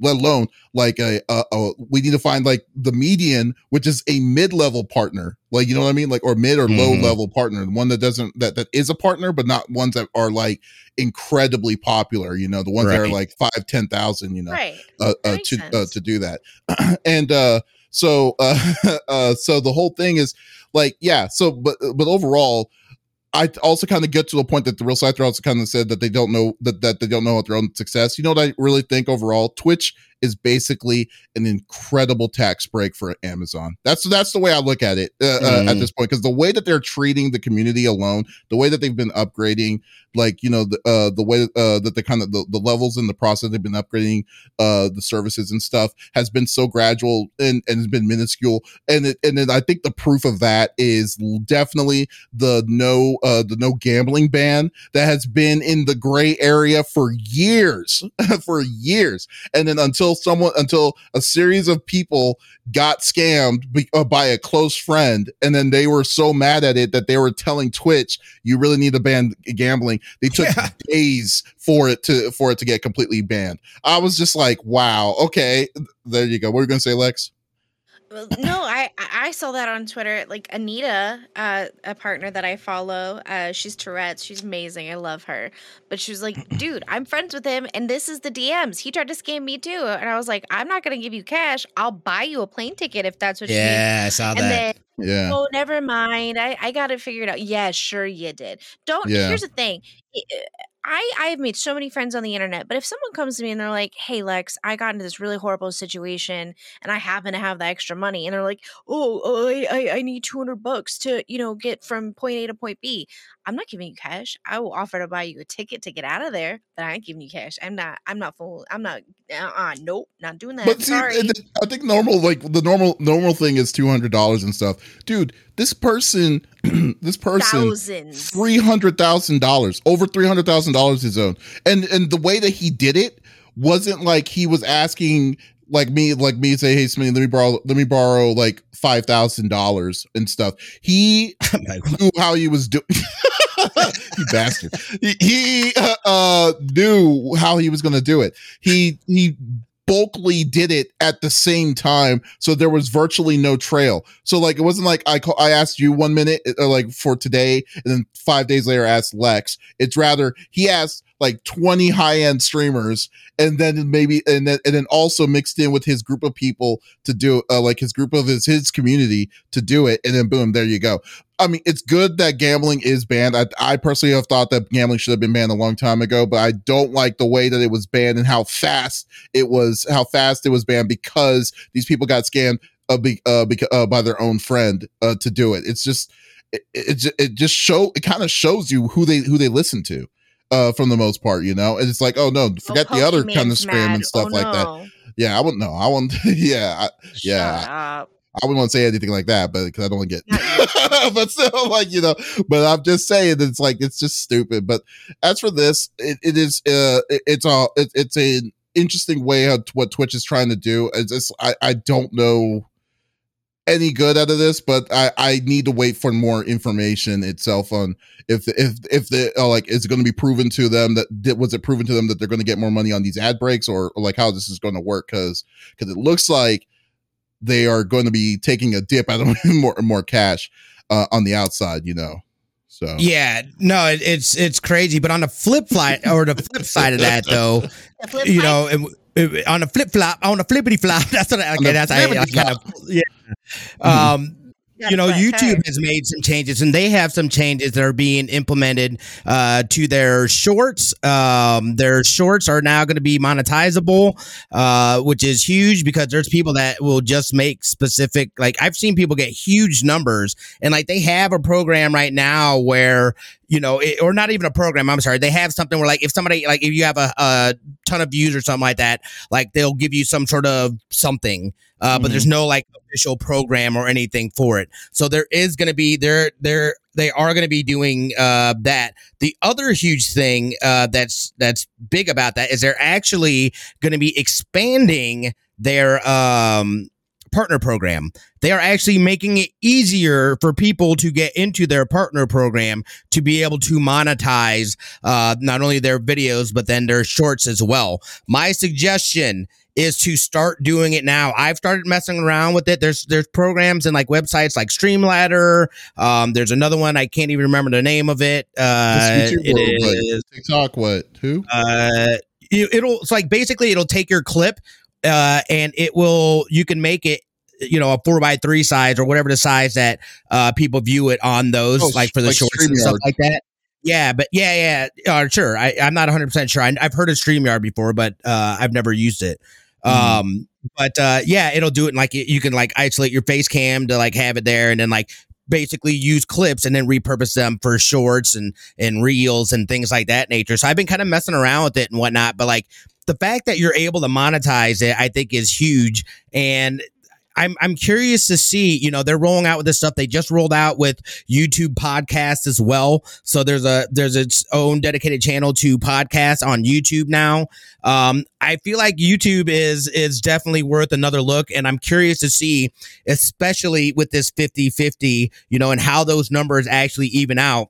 let alone like a, a, a, we need to find like the median which is a mid-level partner like you know what i mean like or mid or mm-hmm. low level partner The one that doesn't that that is a partner but not ones that are like incredibly popular you know the ones right. that are like five ten thousand you know right. uh, uh to uh, to do that and uh so, uh, uh, so the whole thing is like, yeah. So, but but overall, I also kind of get to the point that the real side also kind of said that they don't know that, that they don't know what their own success. You know what I really think overall? Twitch is basically an incredible tax break for Amazon. That's that's the way I look at it uh, mm. uh, at mm-hmm. this point because the way that they're treating the community alone, the way that they've been upgrading, like you know the uh, the way uh, that the kind of the, the levels in the process they've been upgrading uh, the services and stuff has been so gradual and and has been minuscule. And it, and then I think the proof of that is definitely the no uh, the no gambling ban that has been in the gray area for years for years, and then until until someone until a series of people got scammed be, uh, by a close friend and then they were so mad at it that they were telling twitch you really need to ban gambling. They took yeah. days for it to for it to get completely banned. I was just like wow okay there you go. What are you gonna say lex no, I I saw that on Twitter. Like Anita, uh, a partner that I follow, uh, she's Tourette's. She's amazing. I love her. But she was like, "Dude, I'm friends with him, and this is the DMs. He tried to scam me too." And I was like, "I'm not gonna give you cash. I'll buy you a plane ticket if that's what yeah, you need." Yeah, I saw and that. Then, yeah. Oh, never mind. I I got it figured out. Yeah, sure you did. Don't. Yeah. Here's the thing. I I have made so many friends on the internet, but if someone comes to me and they're like, "Hey Lex, I got into this really horrible situation and I happen to have the extra money," and they're like, "Oh, oh I I need two hundred bucks to you know get from point A to point B," I'm not giving you cash. I will offer to buy you a ticket to get out of there, but I ain't giving you cash. I'm not. I'm not full. I'm not. Uh, uh nope, not doing that. But see, Sorry. I think normal like the normal normal thing is two hundred dollars and stuff, dude. This person, this person, three hundred thousand dollars, over three hundred thousand dollars his own, and and the way that he did it wasn't like he was asking like me, like me say, hey Smitty, let me borrow, let me borrow like five thousand dollars and stuff. He knew how he was doing. you bastard. He, uh, uh, knew how he was going to do it. He he bulkily did it at the same time, so there was virtually no trail. So like it wasn't like I call, I asked you one minute uh, like for today, and then five days later I asked Lex. It's rather he asked like 20 high-end streamers and then maybe and then and then also mixed in with his group of people to do uh, like his group of his his community to do it and then boom there you go. I mean it's good that gambling is banned. I, I personally have thought that gambling should have been banned a long time ago but i don't like the way that it was banned and how fast it was how fast it was banned because these people got scammed uh, be, uh, beca- uh, by their own friend uh, to do it. It's just it, it, it just show it kind of shows you who they who they listen to uh, from the most part, you know. And it's like, oh no, forget oh, the other kind of spam mad. and stuff oh, like no. that. Yeah, I wouldn't know. I wouldn't. yeah, I, yeah. Up. I wouldn't want to say anything like that, but because I don't want to get, but still, like you know, but I'm just saying it's like it's just stupid. But as for this, it, it is, uh, it, it's a, it, it's an interesting way of what Twitch is trying to do. It's just, I, I don't know any good out of this, but I, I need to wait for more information itself on if if if the uh, like is it going to be proven to them that was it proven to them that they're going to get more money on these ad breaks or, or like how this is going to work because because it looks like they are going to be taking a dip out of more more cash uh, on the outside, you know. So yeah, no, it, it's it's crazy. But on the flip side or the flip side of that, though, you know, it, on a flip flop, on a flippity flop. That's what I, okay. That's I, I kind of yeah. Mm-hmm. Um, you know, YouTube has made some changes, and they have some changes that are being implemented uh, to their shorts. Um, their shorts are now going to be monetizable, uh, which is huge because there's people that will just make specific. Like I've seen people get huge numbers, and like they have a program right now where you know, it, or not even a program. I'm sorry. They have something where like if somebody like if you have a, a ton of views or something like that, like they'll give you some sort of something. Uh, mm-hmm. but there's mm-hmm. no like official program or anything for it. So there is going to be there there they are going to be doing uh, that. The other huge thing uh, that's that's big about that is they're actually going to be expanding their um partner program. They are actually making it easier for people to get into their partner program to be able to monetize uh, not only their videos, but then their shorts as well. My suggestion is to start doing it now. I've started messing around with it. There's there's programs and like websites like Streamladder. Um, there's another one I can't even remember the name of it. Uh, it is TikTok. What? Who? Uh, it, it'll it's like basically it'll take your clip uh, and it will you can make it you know a four by three size or whatever the size that uh, people view it on those, oh, like for the like shorts and stuff like that. Yeah, but yeah, yeah, uh, sure. I, I'm not 100 percent sure. I, have heard of Streamyard before, but uh, I've never used it. Mm. Um, but uh, yeah, it'll do it. Like you can like isolate your face cam to like have it there, and then like basically use clips and then repurpose them for shorts and and reels and things like that nature. So I've been kind of messing around with it and whatnot. But like the fact that you're able to monetize it, I think is huge. And I'm I'm curious to see, you know, they're rolling out with this stuff. They just rolled out with YouTube podcast as well. So there's a there's its own dedicated channel to podcasts on YouTube now. Um, I feel like YouTube is is definitely worth another look and I'm curious to see especially with this 50-50, you know, and how those numbers actually even out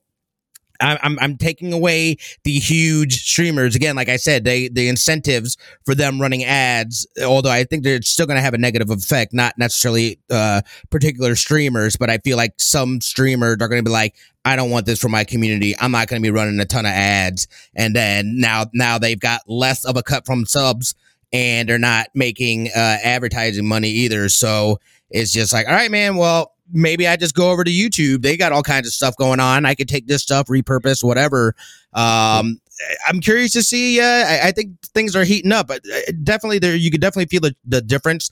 I'm, I'm taking away the huge streamers again. Like I said, they the incentives for them running ads. Although I think they're still going to have a negative effect, not necessarily uh, particular streamers, but I feel like some streamers are going to be like, I don't want this for my community. I'm not going to be running a ton of ads. And then now now they've got less of a cut from subs, and they're not making uh, advertising money either. So it's just like, all right, man. Well, maybe I just go over to YouTube. They got all kinds of stuff going on. I could take this stuff, repurpose, whatever. Um, I'm curious to see. Uh, I, I, think things are heating up. But uh, definitely, there you could definitely feel the, the difference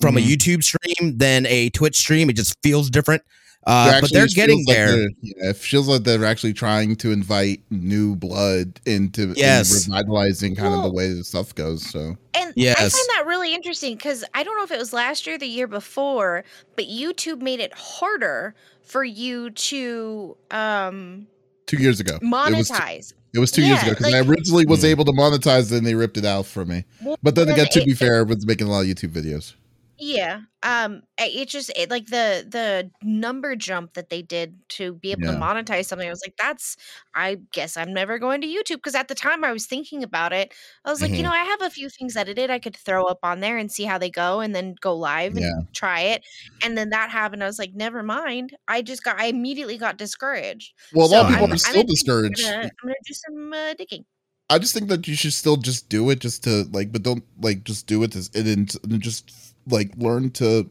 from mm-hmm. a YouTube stream than a Twitch stream. It just feels different. Uh, but they're getting there. Like yeah, it feels like they're actually trying to invite new blood into yes. in revitalizing kind well, of the way the stuff goes. So, and yes. I find that really interesting because I don't know if it was last year, the year before, but YouTube made it harder for you to um two years ago monetize. It was, it was two yeah, years ago because like, I originally was mm. able to monetize, then they ripped it out for me. Well, but then again, to it, be fair, I was making a lot of YouTube videos. Yeah. Um it just it, like the the number jump that they did to be able to monetize something. I was like, that's I guess I'm never going to YouTube because at the time I was thinking about it. I was like, you mm-hmm. know, I have a few things edited I could throw up on there and see how they go and then go live and try it. And then that happened. I was like, never mind. I just got I immediately got discouraged. Well, a lot of people I'm are I'm still discouraged. gonna I'm gonna do some uh, digging. I just think that you should still just do it just to like, but don't like just do it to, and then just like learn to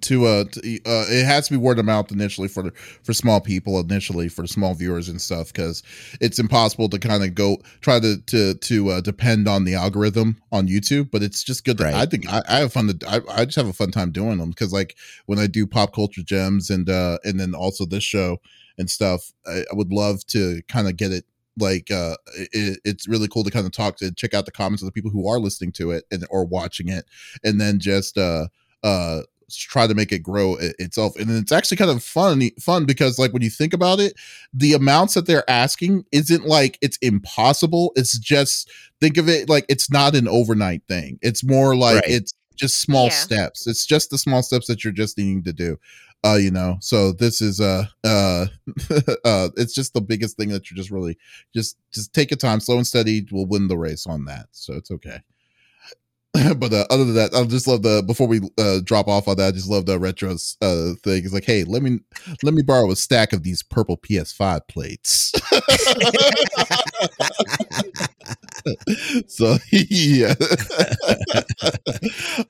to uh, to, uh it has to be word of mouth initially for for small people initially for small viewers and stuff because it's impossible to kind of go try to to to uh, depend on the algorithm on youtube but it's just good to, right. i think I, I, have fun to I, I just have a fun time doing them because like when i do pop culture gems and uh and then also this show and stuff i, I would love to kind of get it like uh it, it's really cool to kind of talk to check out the comments of the people who are listening to it and or watching it and then just uh uh try to make it grow itself and it's actually kind of fun fun because like when you think about it the amounts that they're asking isn't like it's impossible it's just think of it like it's not an overnight thing it's more like right. it's just small yeah. steps it's just the small steps that you're just needing to do uh you know so this is uh uh uh it's just the biggest thing that you're just really just just take your time slow and steady will win the race on that so it's okay but uh, other than that, I just love the before we uh, drop off on that. I just love the retro uh, thing. It's like, hey, let me let me borrow a stack of these purple PS5 plates. so yeah.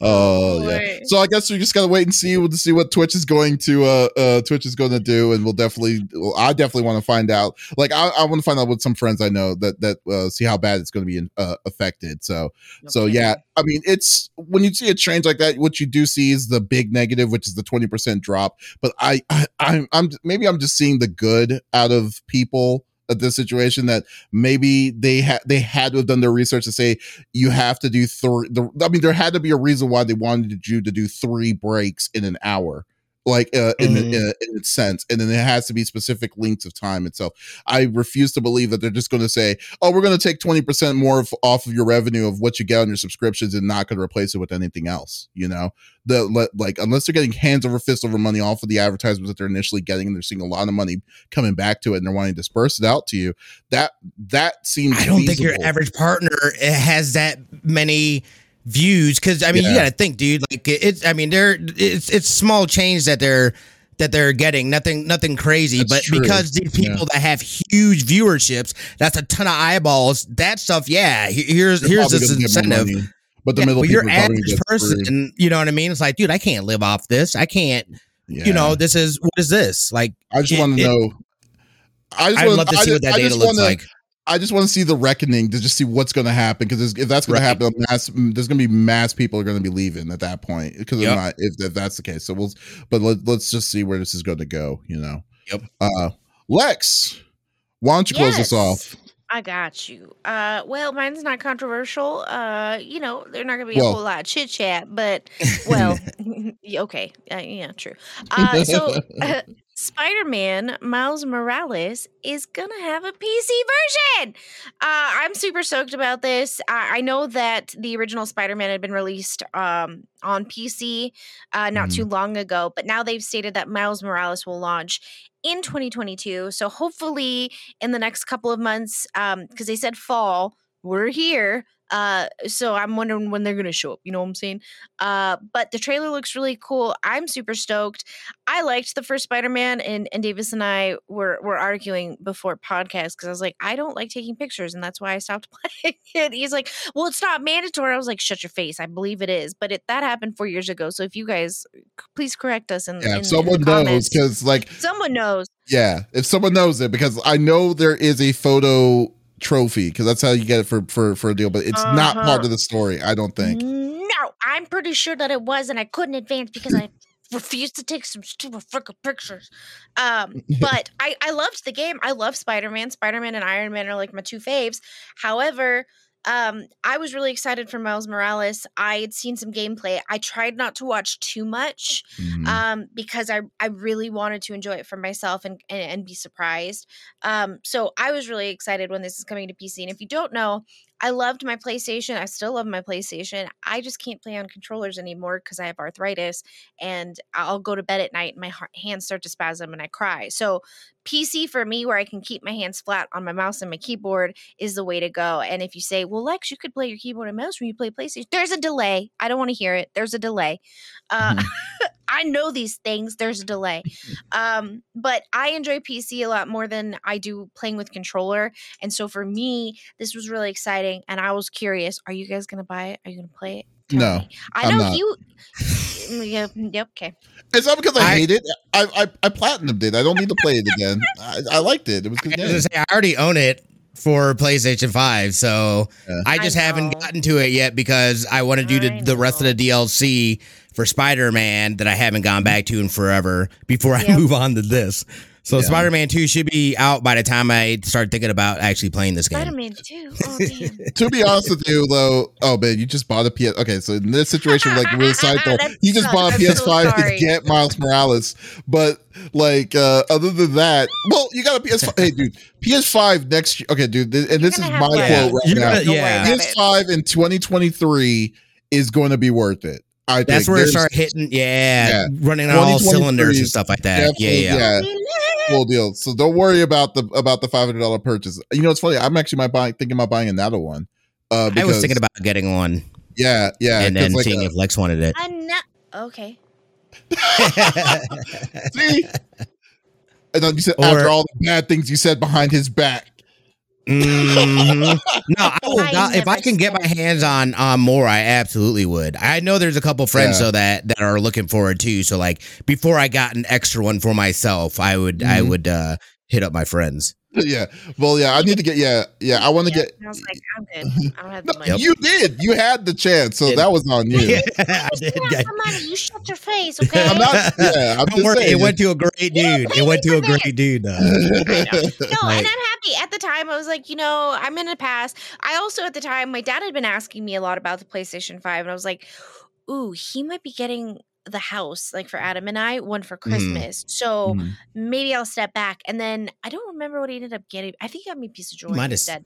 oh yeah. So I guess we just gotta wait and see to see what Twitch is going to uh, uh Twitch is going to do, and we'll definitely. Well, I definitely want to find out. Like I, I want to find out with some friends I know that that uh, see how bad it's going to be uh, affected. So okay. so yeah. I mean, it's when you see a change like that, what you do see is the big negative, which is the twenty percent drop. But I, I I'm, I'm maybe I'm just seeing the good out of people this situation that maybe they had they had to have done their research to say you have to do three. I mean, there had to be a reason why they wanted you to do three breaks in an hour like uh, in, mm-hmm. in, in, its sense and then it has to be specific lengths of time itself i refuse to believe that they're just going to say oh we're going to take 20% more of, off of your revenue of what you get on your subscriptions and not going to replace it with anything else you know the like unless they're getting hands over fist over money off of the advertisements that they're initially getting and they're seeing a lot of money coming back to it and they're wanting to disperse it out to you that that seems i don't feasible. think your average partner has that many views because I mean yeah. you got to think, dude. Like it's I mean they're it's it's small change that they're that they're getting nothing nothing crazy that's but true. because these people yeah. that have huge viewerships that's a ton of eyeballs that stuff yeah here's here's this incentive But the yeah, middle, your average person, screwed. you know what I mean? It's like, dude, I can't live off this. I can't. Yeah. You know, this is what is this? Like, I just want to know. I just love to see what that data looks wanna, like. I just want to see the reckoning to just see what's going to happen because if that's going right. to happen, mass, there's going to be mass people are going to be leaving at that point because yep. not if, if, that's the case. So we'll, but let, us just see where this is going to go. You know. Yep. Uh, Lex, why don't you close yes. us off? I got you. Uh, well, mine's not controversial. Uh, you know, they're not gonna be well, a whole lot of chit chat, but well, okay, uh, yeah, true. Uh, so uh, Spider-Man Miles Morales is gonna have a PC version. Uh, I'm super stoked about this. I, I know that the original Spider-Man had been released um, on PC uh, not mm-hmm. too long ago, but now they've stated that Miles Morales will launch in 2022. So hopefully in the next couple of months, because um, they said fall, we're here. Uh, so I'm wondering when they're gonna show up. You know what I'm saying? Uh, but the trailer looks really cool. I'm super stoked. I liked the first Spider-Man, and and Davies and I were were arguing before podcast because I was like, I don't like taking pictures, and that's why I stopped playing it. He's like, Well, it's not mandatory. I was like, Shut your face. I believe it is, but it that happened four years ago. So if you guys please correct us and yeah, in, someone in knows because like someone knows. Yeah, if someone knows it, because I know there is a photo trophy because that's how you get it for for for a deal. But it's uh-huh. not part of the story. I don't think. No, I'm pretty sure that it was, and I couldn't advance because I refused to take some stupid freaking pictures. Um, but I I loved the game. I love Spider Man. Spider Man and Iron Man are like my two faves. However, um i was really excited for miles morales. I had seen some gameplay. I tried not to watch too much mm-hmm. um because i i really wanted to enjoy it for myself and, and, and be surprised. Um so i was really excited when this is coming to pc and if you don't know I loved my PlayStation. I still love my PlayStation. I just can't play on controllers anymore because I have arthritis and I'll go to bed at night and my hands start to spasm and I cry. So, PC for me, where I can keep my hands flat on my mouse and my keyboard, is the way to go. And if you say, well, Lex, you could play your keyboard and mouse when you play PlayStation, there's a delay. I don't want to hear it. There's a delay. Uh, mm-hmm. I know these things. There's a delay. Um, but I enjoy PC a lot more than I do playing with controller. And so for me, this was really exciting. And I was curious are you guys going to buy it? Are you going to play it? Tell no. Me. I I'm know not. you. yeah, yep, okay. It's not because I, I hate it. I, I I platinumed it. I don't need to play it again. I, I liked it. It was good. I, say, I already own it for PlayStation 5. So yeah. I just I haven't gotten to it yet because I want to do the, the rest of the DLC for Spider Man that I haven't gone back to in forever before I move on to this. So yeah. Spider Man 2 should be out by the time I start thinking about actually playing this game. Spider Man 2? Oh, damn. to be honest with you, though, oh, man, you just bought a PS. Okay, so in this situation, like, really sideball, you just bought a PS5 so to get Miles Morales. But, like, uh, other than that, well, you got a PS5. hey, dude, PS5 next year. Okay, dude, and this is my quote right now. yeah. PS5 in 2023 is going to be worth it. I That's where it started hitting, yeah, yeah. running on all cylinders and stuff like that. Yeah, yeah, yeah. Full deal. So don't worry about the about the five hundred dollar purchase. You know, it's funny. I'm actually my buying thinking about buying another one. Uh, because, I was thinking about getting one. Yeah, yeah, and then like, seeing uh, if Lex wanted it. I'm not okay. See, and then you said or, after all the bad things you said behind his back. Mm-hmm. No, I will not, if I can get my hands on on more, I absolutely would. I know there's a couple friends yeah. though that that are looking forward too. So like before I got an extra one for myself, I would mm-hmm. I would uh hit up my friends. Yeah. Well, yeah, I need to get yeah, yeah, I want to yeah, get I was like, I'm good. I don't have the money. You did. You had the chance, so that was on you. Yeah, I did. Get money. You shut your face, okay? I'm not yeah, I'm don't worry, saying. it went to a great dude. it went to a great dude. Uh, no, and I'm happy. At the time, I was like, you know, I'm in the past. I also at the time, my dad had been asking me a lot about the PlayStation 5, and I was like, ooh, he might be getting the house like for Adam and I, one for mm-hmm. Christmas. Mm. So mm. maybe I'll step back. And then I don't remember what he ended up getting. I think he got me a piece of jewelry might instead.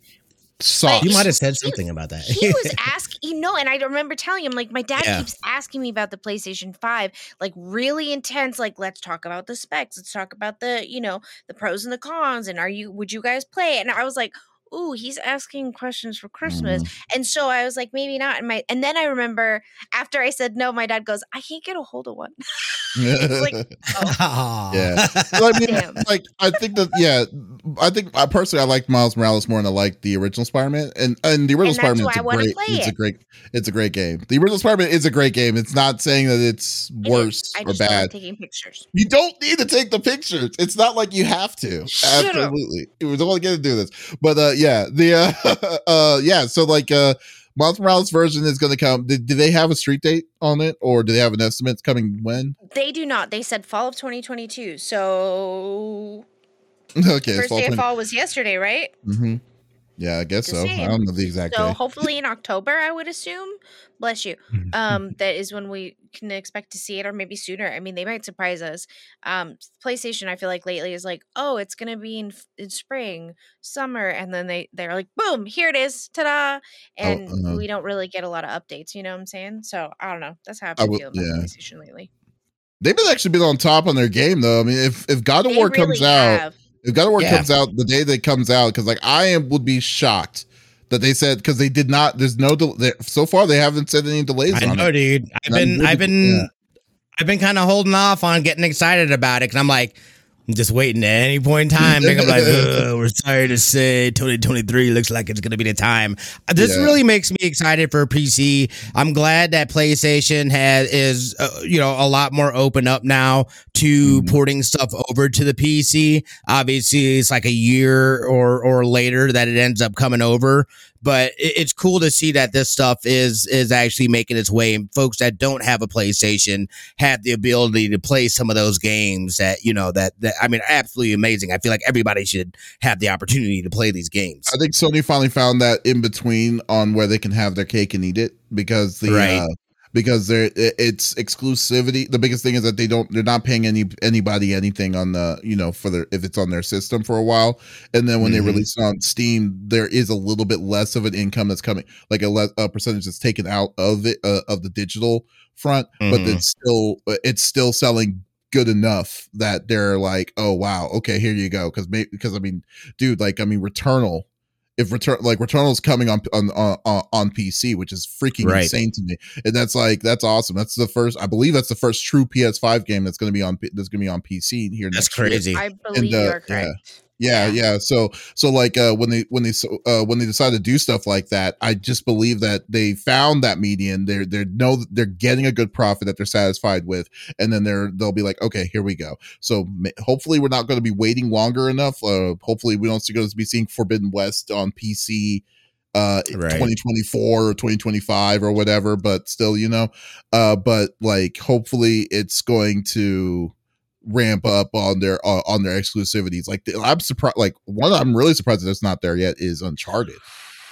You might have said something about that. he was asking, you know, and I remember telling him, like, my dad yeah. keeps asking me about the PlayStation 5, like, really intense. Like, let's talk about the specs. Let's talk about the, you know, the pros and the cons. And are you, would you guys play? And I was like, ooh, he's asking questions for Christmas. Mm. And so I was like, maybe not. And my and then I remember after I said no, my dad goes, I can't get a hold of one. like, oh. yeah. I mean, like I think that yeah, I think I personally I like Miles Morales more than I like the original Spider-Man, and and the original Spider-Man is a great. It's it. a great. It's a great game. The original Spider-Man is a great game. It's not saying that it's it worse or bad. Like taking pictures. You don't need to take the pictures. It's not like you have to. Absolutely, up. it was only going to do this. But uh, yeah, the uh, uh, yeah. So like uh, Miles Morales version is going to come. Did, do they have a street date on it, or do they have an estimate? Coming when? They do not. They said fall of 2022. So okay, first day of fall was yesterday, right? Mm-hmm. Yeah, I guess so. I don't know the exact. So day. hopefully in October, I would assume. Bless you. Um, that is when we can expect to see it, or maybe sooner. I mean, they might surprise us. Um, PlayStation, I feel like lately is like, oh, it's gonna be in in spring, summer, and then they they're like, boom, here it is, ta-da! Oh, and oh, uh-huh. we don't really get a lot of updates. You know what I'm saying? So I don't know. That's how I've been feeling about yeah. PlayStation lately. They've been actually been on top on their game though. I mean, if if God of they War really comes have. out if God of War yeah. comes out the day that comes out, because like I am would be shocked that they said because they did not. There's no del- so far they haven't said any delays. I know, dude. I've been really, I've been yeah. I've been kind of holding off on getting excited about it because I'm like, just waiting at any point in time. I'm like, we're sorry to say 2023 looks like it's going to be the time. This yeah. really makes me excited for PC. I'm glad that PlayStation has is uh, you know a lot more open up now to mm-hmm. porting stuff over to the PC. Obviously, it's like a year or or later that it ends up coming over but it's cool to see that this stuff is is actually making its way and folks that don't have a playstation have the ability to play some of those games that you know that, that i mean absolutely amazing i feel like everybody should have the opportunity to play these games i think sony finally found that in between on where they can have their cake and eat it because the right. uh, because they're it's exclusivity. The biggest thing is that they don't they're not paying any anybody anything on the you know for their if it's on their system for a while, and then when mm-hmm. they release it on Steam, there is a little bit less of an income that's coming, like a, le- a percentage that's taken out of it uh, of the digital front, mm-hmm. but it's still it's still selling good enough that they're like, oh wow, okay, here you go. Because because I mean, dude, like I mean, Returnal if return like Returnal's coming on on on, on PC, which is freaking right. insane to me, and that's like that's awesome. That's the first, I believe, that's the first true PS5 game that's going to be on that's going to be on PC here. That's crazy. Year. I believe and, uh, you're correct. Yeah. Yeah, yeah. So so like uh when they when they uh when they decide to do stuff like that, I just believe that they found that median. They're they're know they're getting a good profit that they're satisfied with, and then they're they'll be like, okay, here we go. So hopefully we're not going to be waiting longer enough. Uh, hopefully we don't see going to be seeing Forbidden West on PC uh right. 2024 or 2025 or whatever but still you know uh but like hopefully it's going to ramp up on their uh, on their exclusivities. Like I'm surprised. Like one, I'm really surprised that it's not there yet. Is Uncharted?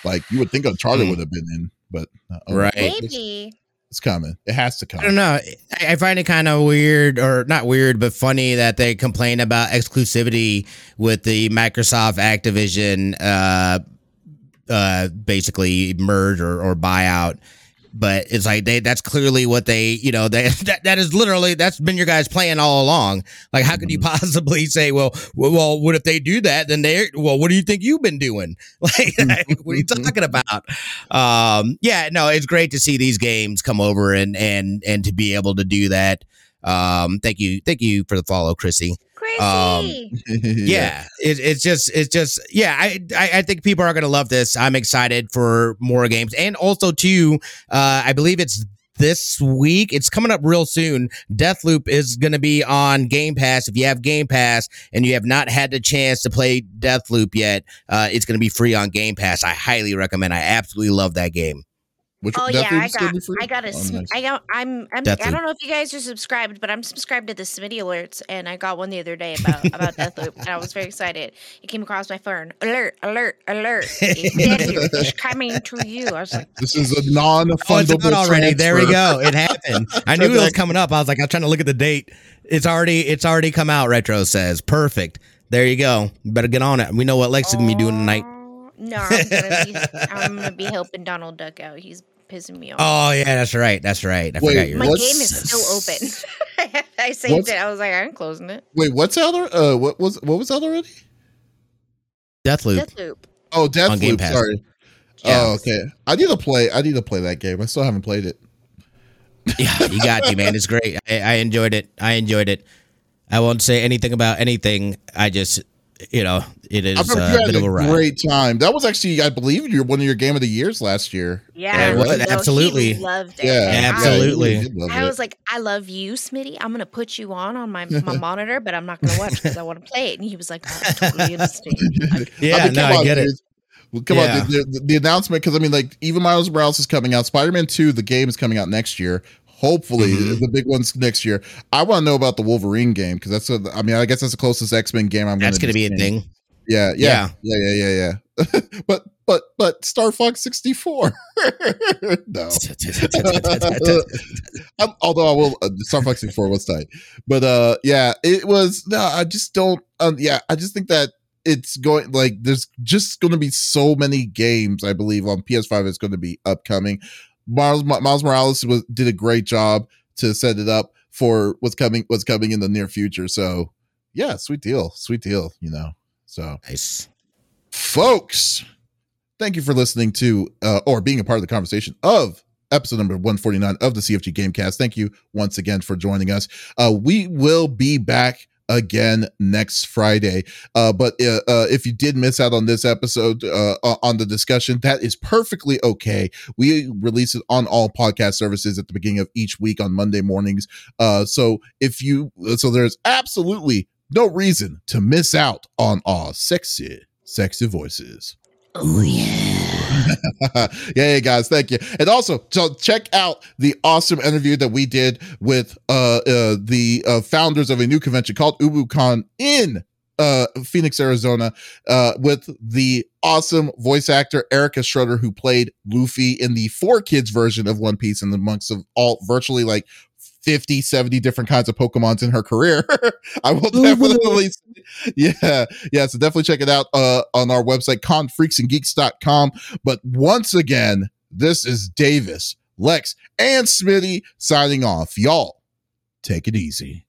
Like you would think Uncharted mm. would have been in, but uh, right, maybe it's coming. It has to come. I don't know. I find it kind of weird, or not weird, but funny that they complain about exclusivity with the Microsoft Activision, uh, uh, basically merge or, or buyout but it's like they that's clearly what they you know they that, that is literally that's been your guys plan all along. Like how could you mm-hmm. possibly say well well what if they do that? Then they well what do you think you've been doing? Like what are you talking about? Um yeah no it's great to see these games come over and and and to be able to do that. Um thank you thank you for the follow chrissy um, yeah, it, it's just, it's just, yeah. I, I, I think people are gonna love this. I'm excited for more games, and also too, uh, I believe it's this week. It's coming up real soon. Deathloop is going to be on Game Pass. If you have Game Pass and you have not had the chance to play Deathloop yet, uh, it's going to be free on Game Pass. I highly recommend. I absolutely love that game. Which oh yeah, I got, I got a, oh, nice. I got, I'm, I'm I don't know if you guys are subscribed, but I'm subscribed to the Smitty alerts, and I got one the other day about about Deathloop, and I was very excited. It came across my phone, alert, alert, alert, it's coming to you. I was like, this is a non-fundable oh, already. There we go. It happened. I knew it was coming up. I was like, I'm trying to look at the date. It's already, it's already come out. Retro says, perfect. There you go. Better get on it. We know what Lex is gonna be doing tonight. No, I'm gonna be, I'm gonna be helping Donald Duck out. He's pissing me off. Oh yeah, that's right. That's right. I Wait, forgot your My game is still open. I saved what's, it. I was like, I'm closing it. Wait, what's out there? Uh, what was what was out already? Deathloop. Deathloop. Oh, Deathloop. Sorry. Yeah. Oh, okay. I need to play. I need to play that game. I still haven't played it. yeah, you got me, man. It's great. I, I enjoyed it. I enjoyed it. I won't say anything about anything. I just you know, it is uh, a bit of a ride. Great time. That was actually, I believe, your one of your game of the years last year. Yeah, yeah absolutely. loved it. Yeah, absolutely. I, I was like, I love you, Smitty. I'm gonna put you on on my, my monitor, but I'm not gonna watch because I want to play it. And he was like, oh, totally understand. yeah, I mean, no, I get it. Well, come yeah. on, the, the, the announcement because I mean, like even Miles Morales is coming out. Spider Man Two, the game is coming out next year. Hopefully, mm-hmm. the big one's next year. I want to know about the Wolverine game because that's. A, I mean, I guess that's the closest X Men game I'm. Going. That's going to be a thing. Yeah, yeah, yeah, yeah, yeah, yeah. but but but Star Fox 64. no. although I will uh, Star Fox 64 was tight. But uh yeah, it was no, I just don't um yeah, I just think that it's going like there's just going to be so many games I believe on PS5 is going to be upcoming. Miles Miles Morales was did a great job to set it up for what's coming what's coming in the near future. So yeah, sweet deal, sweet deal. You know, so nice, folks. Thank you for listening to uh, or being a part of the conversation of episode number 149 of the CFG Gamecast. Thank you once again for joining us. Uh, we will be back again next Friday. Uh, but uh, uh, if you did miss out on this episode uh, on the discussion, that is perfectly okay. We release it on all podcast services at the beginning of each week on Monday mornings. Uh, so if you, so there's absolutely no reason to miss out on our sexy, sexy voices. Oh yeah. yeah, guys, thank you. And also, so check out the awesome interview that we did with uh, uh the uh, founders of a new convention called UbuCon in uh Phoenix, Arizona, uh with the awesome voice actor Erica Schroeder who played Luffy in the 4Kids version of One Piece and amongst of all virtually like 50, 70 different kinds of Pokemons in her career. I will definitely, yeah, yeah. So definitely check it out uh, on our website, confreaksandgeeks.com. But once again, this is Davies, Lex, and Smitty signing off. Y'all, take it easy.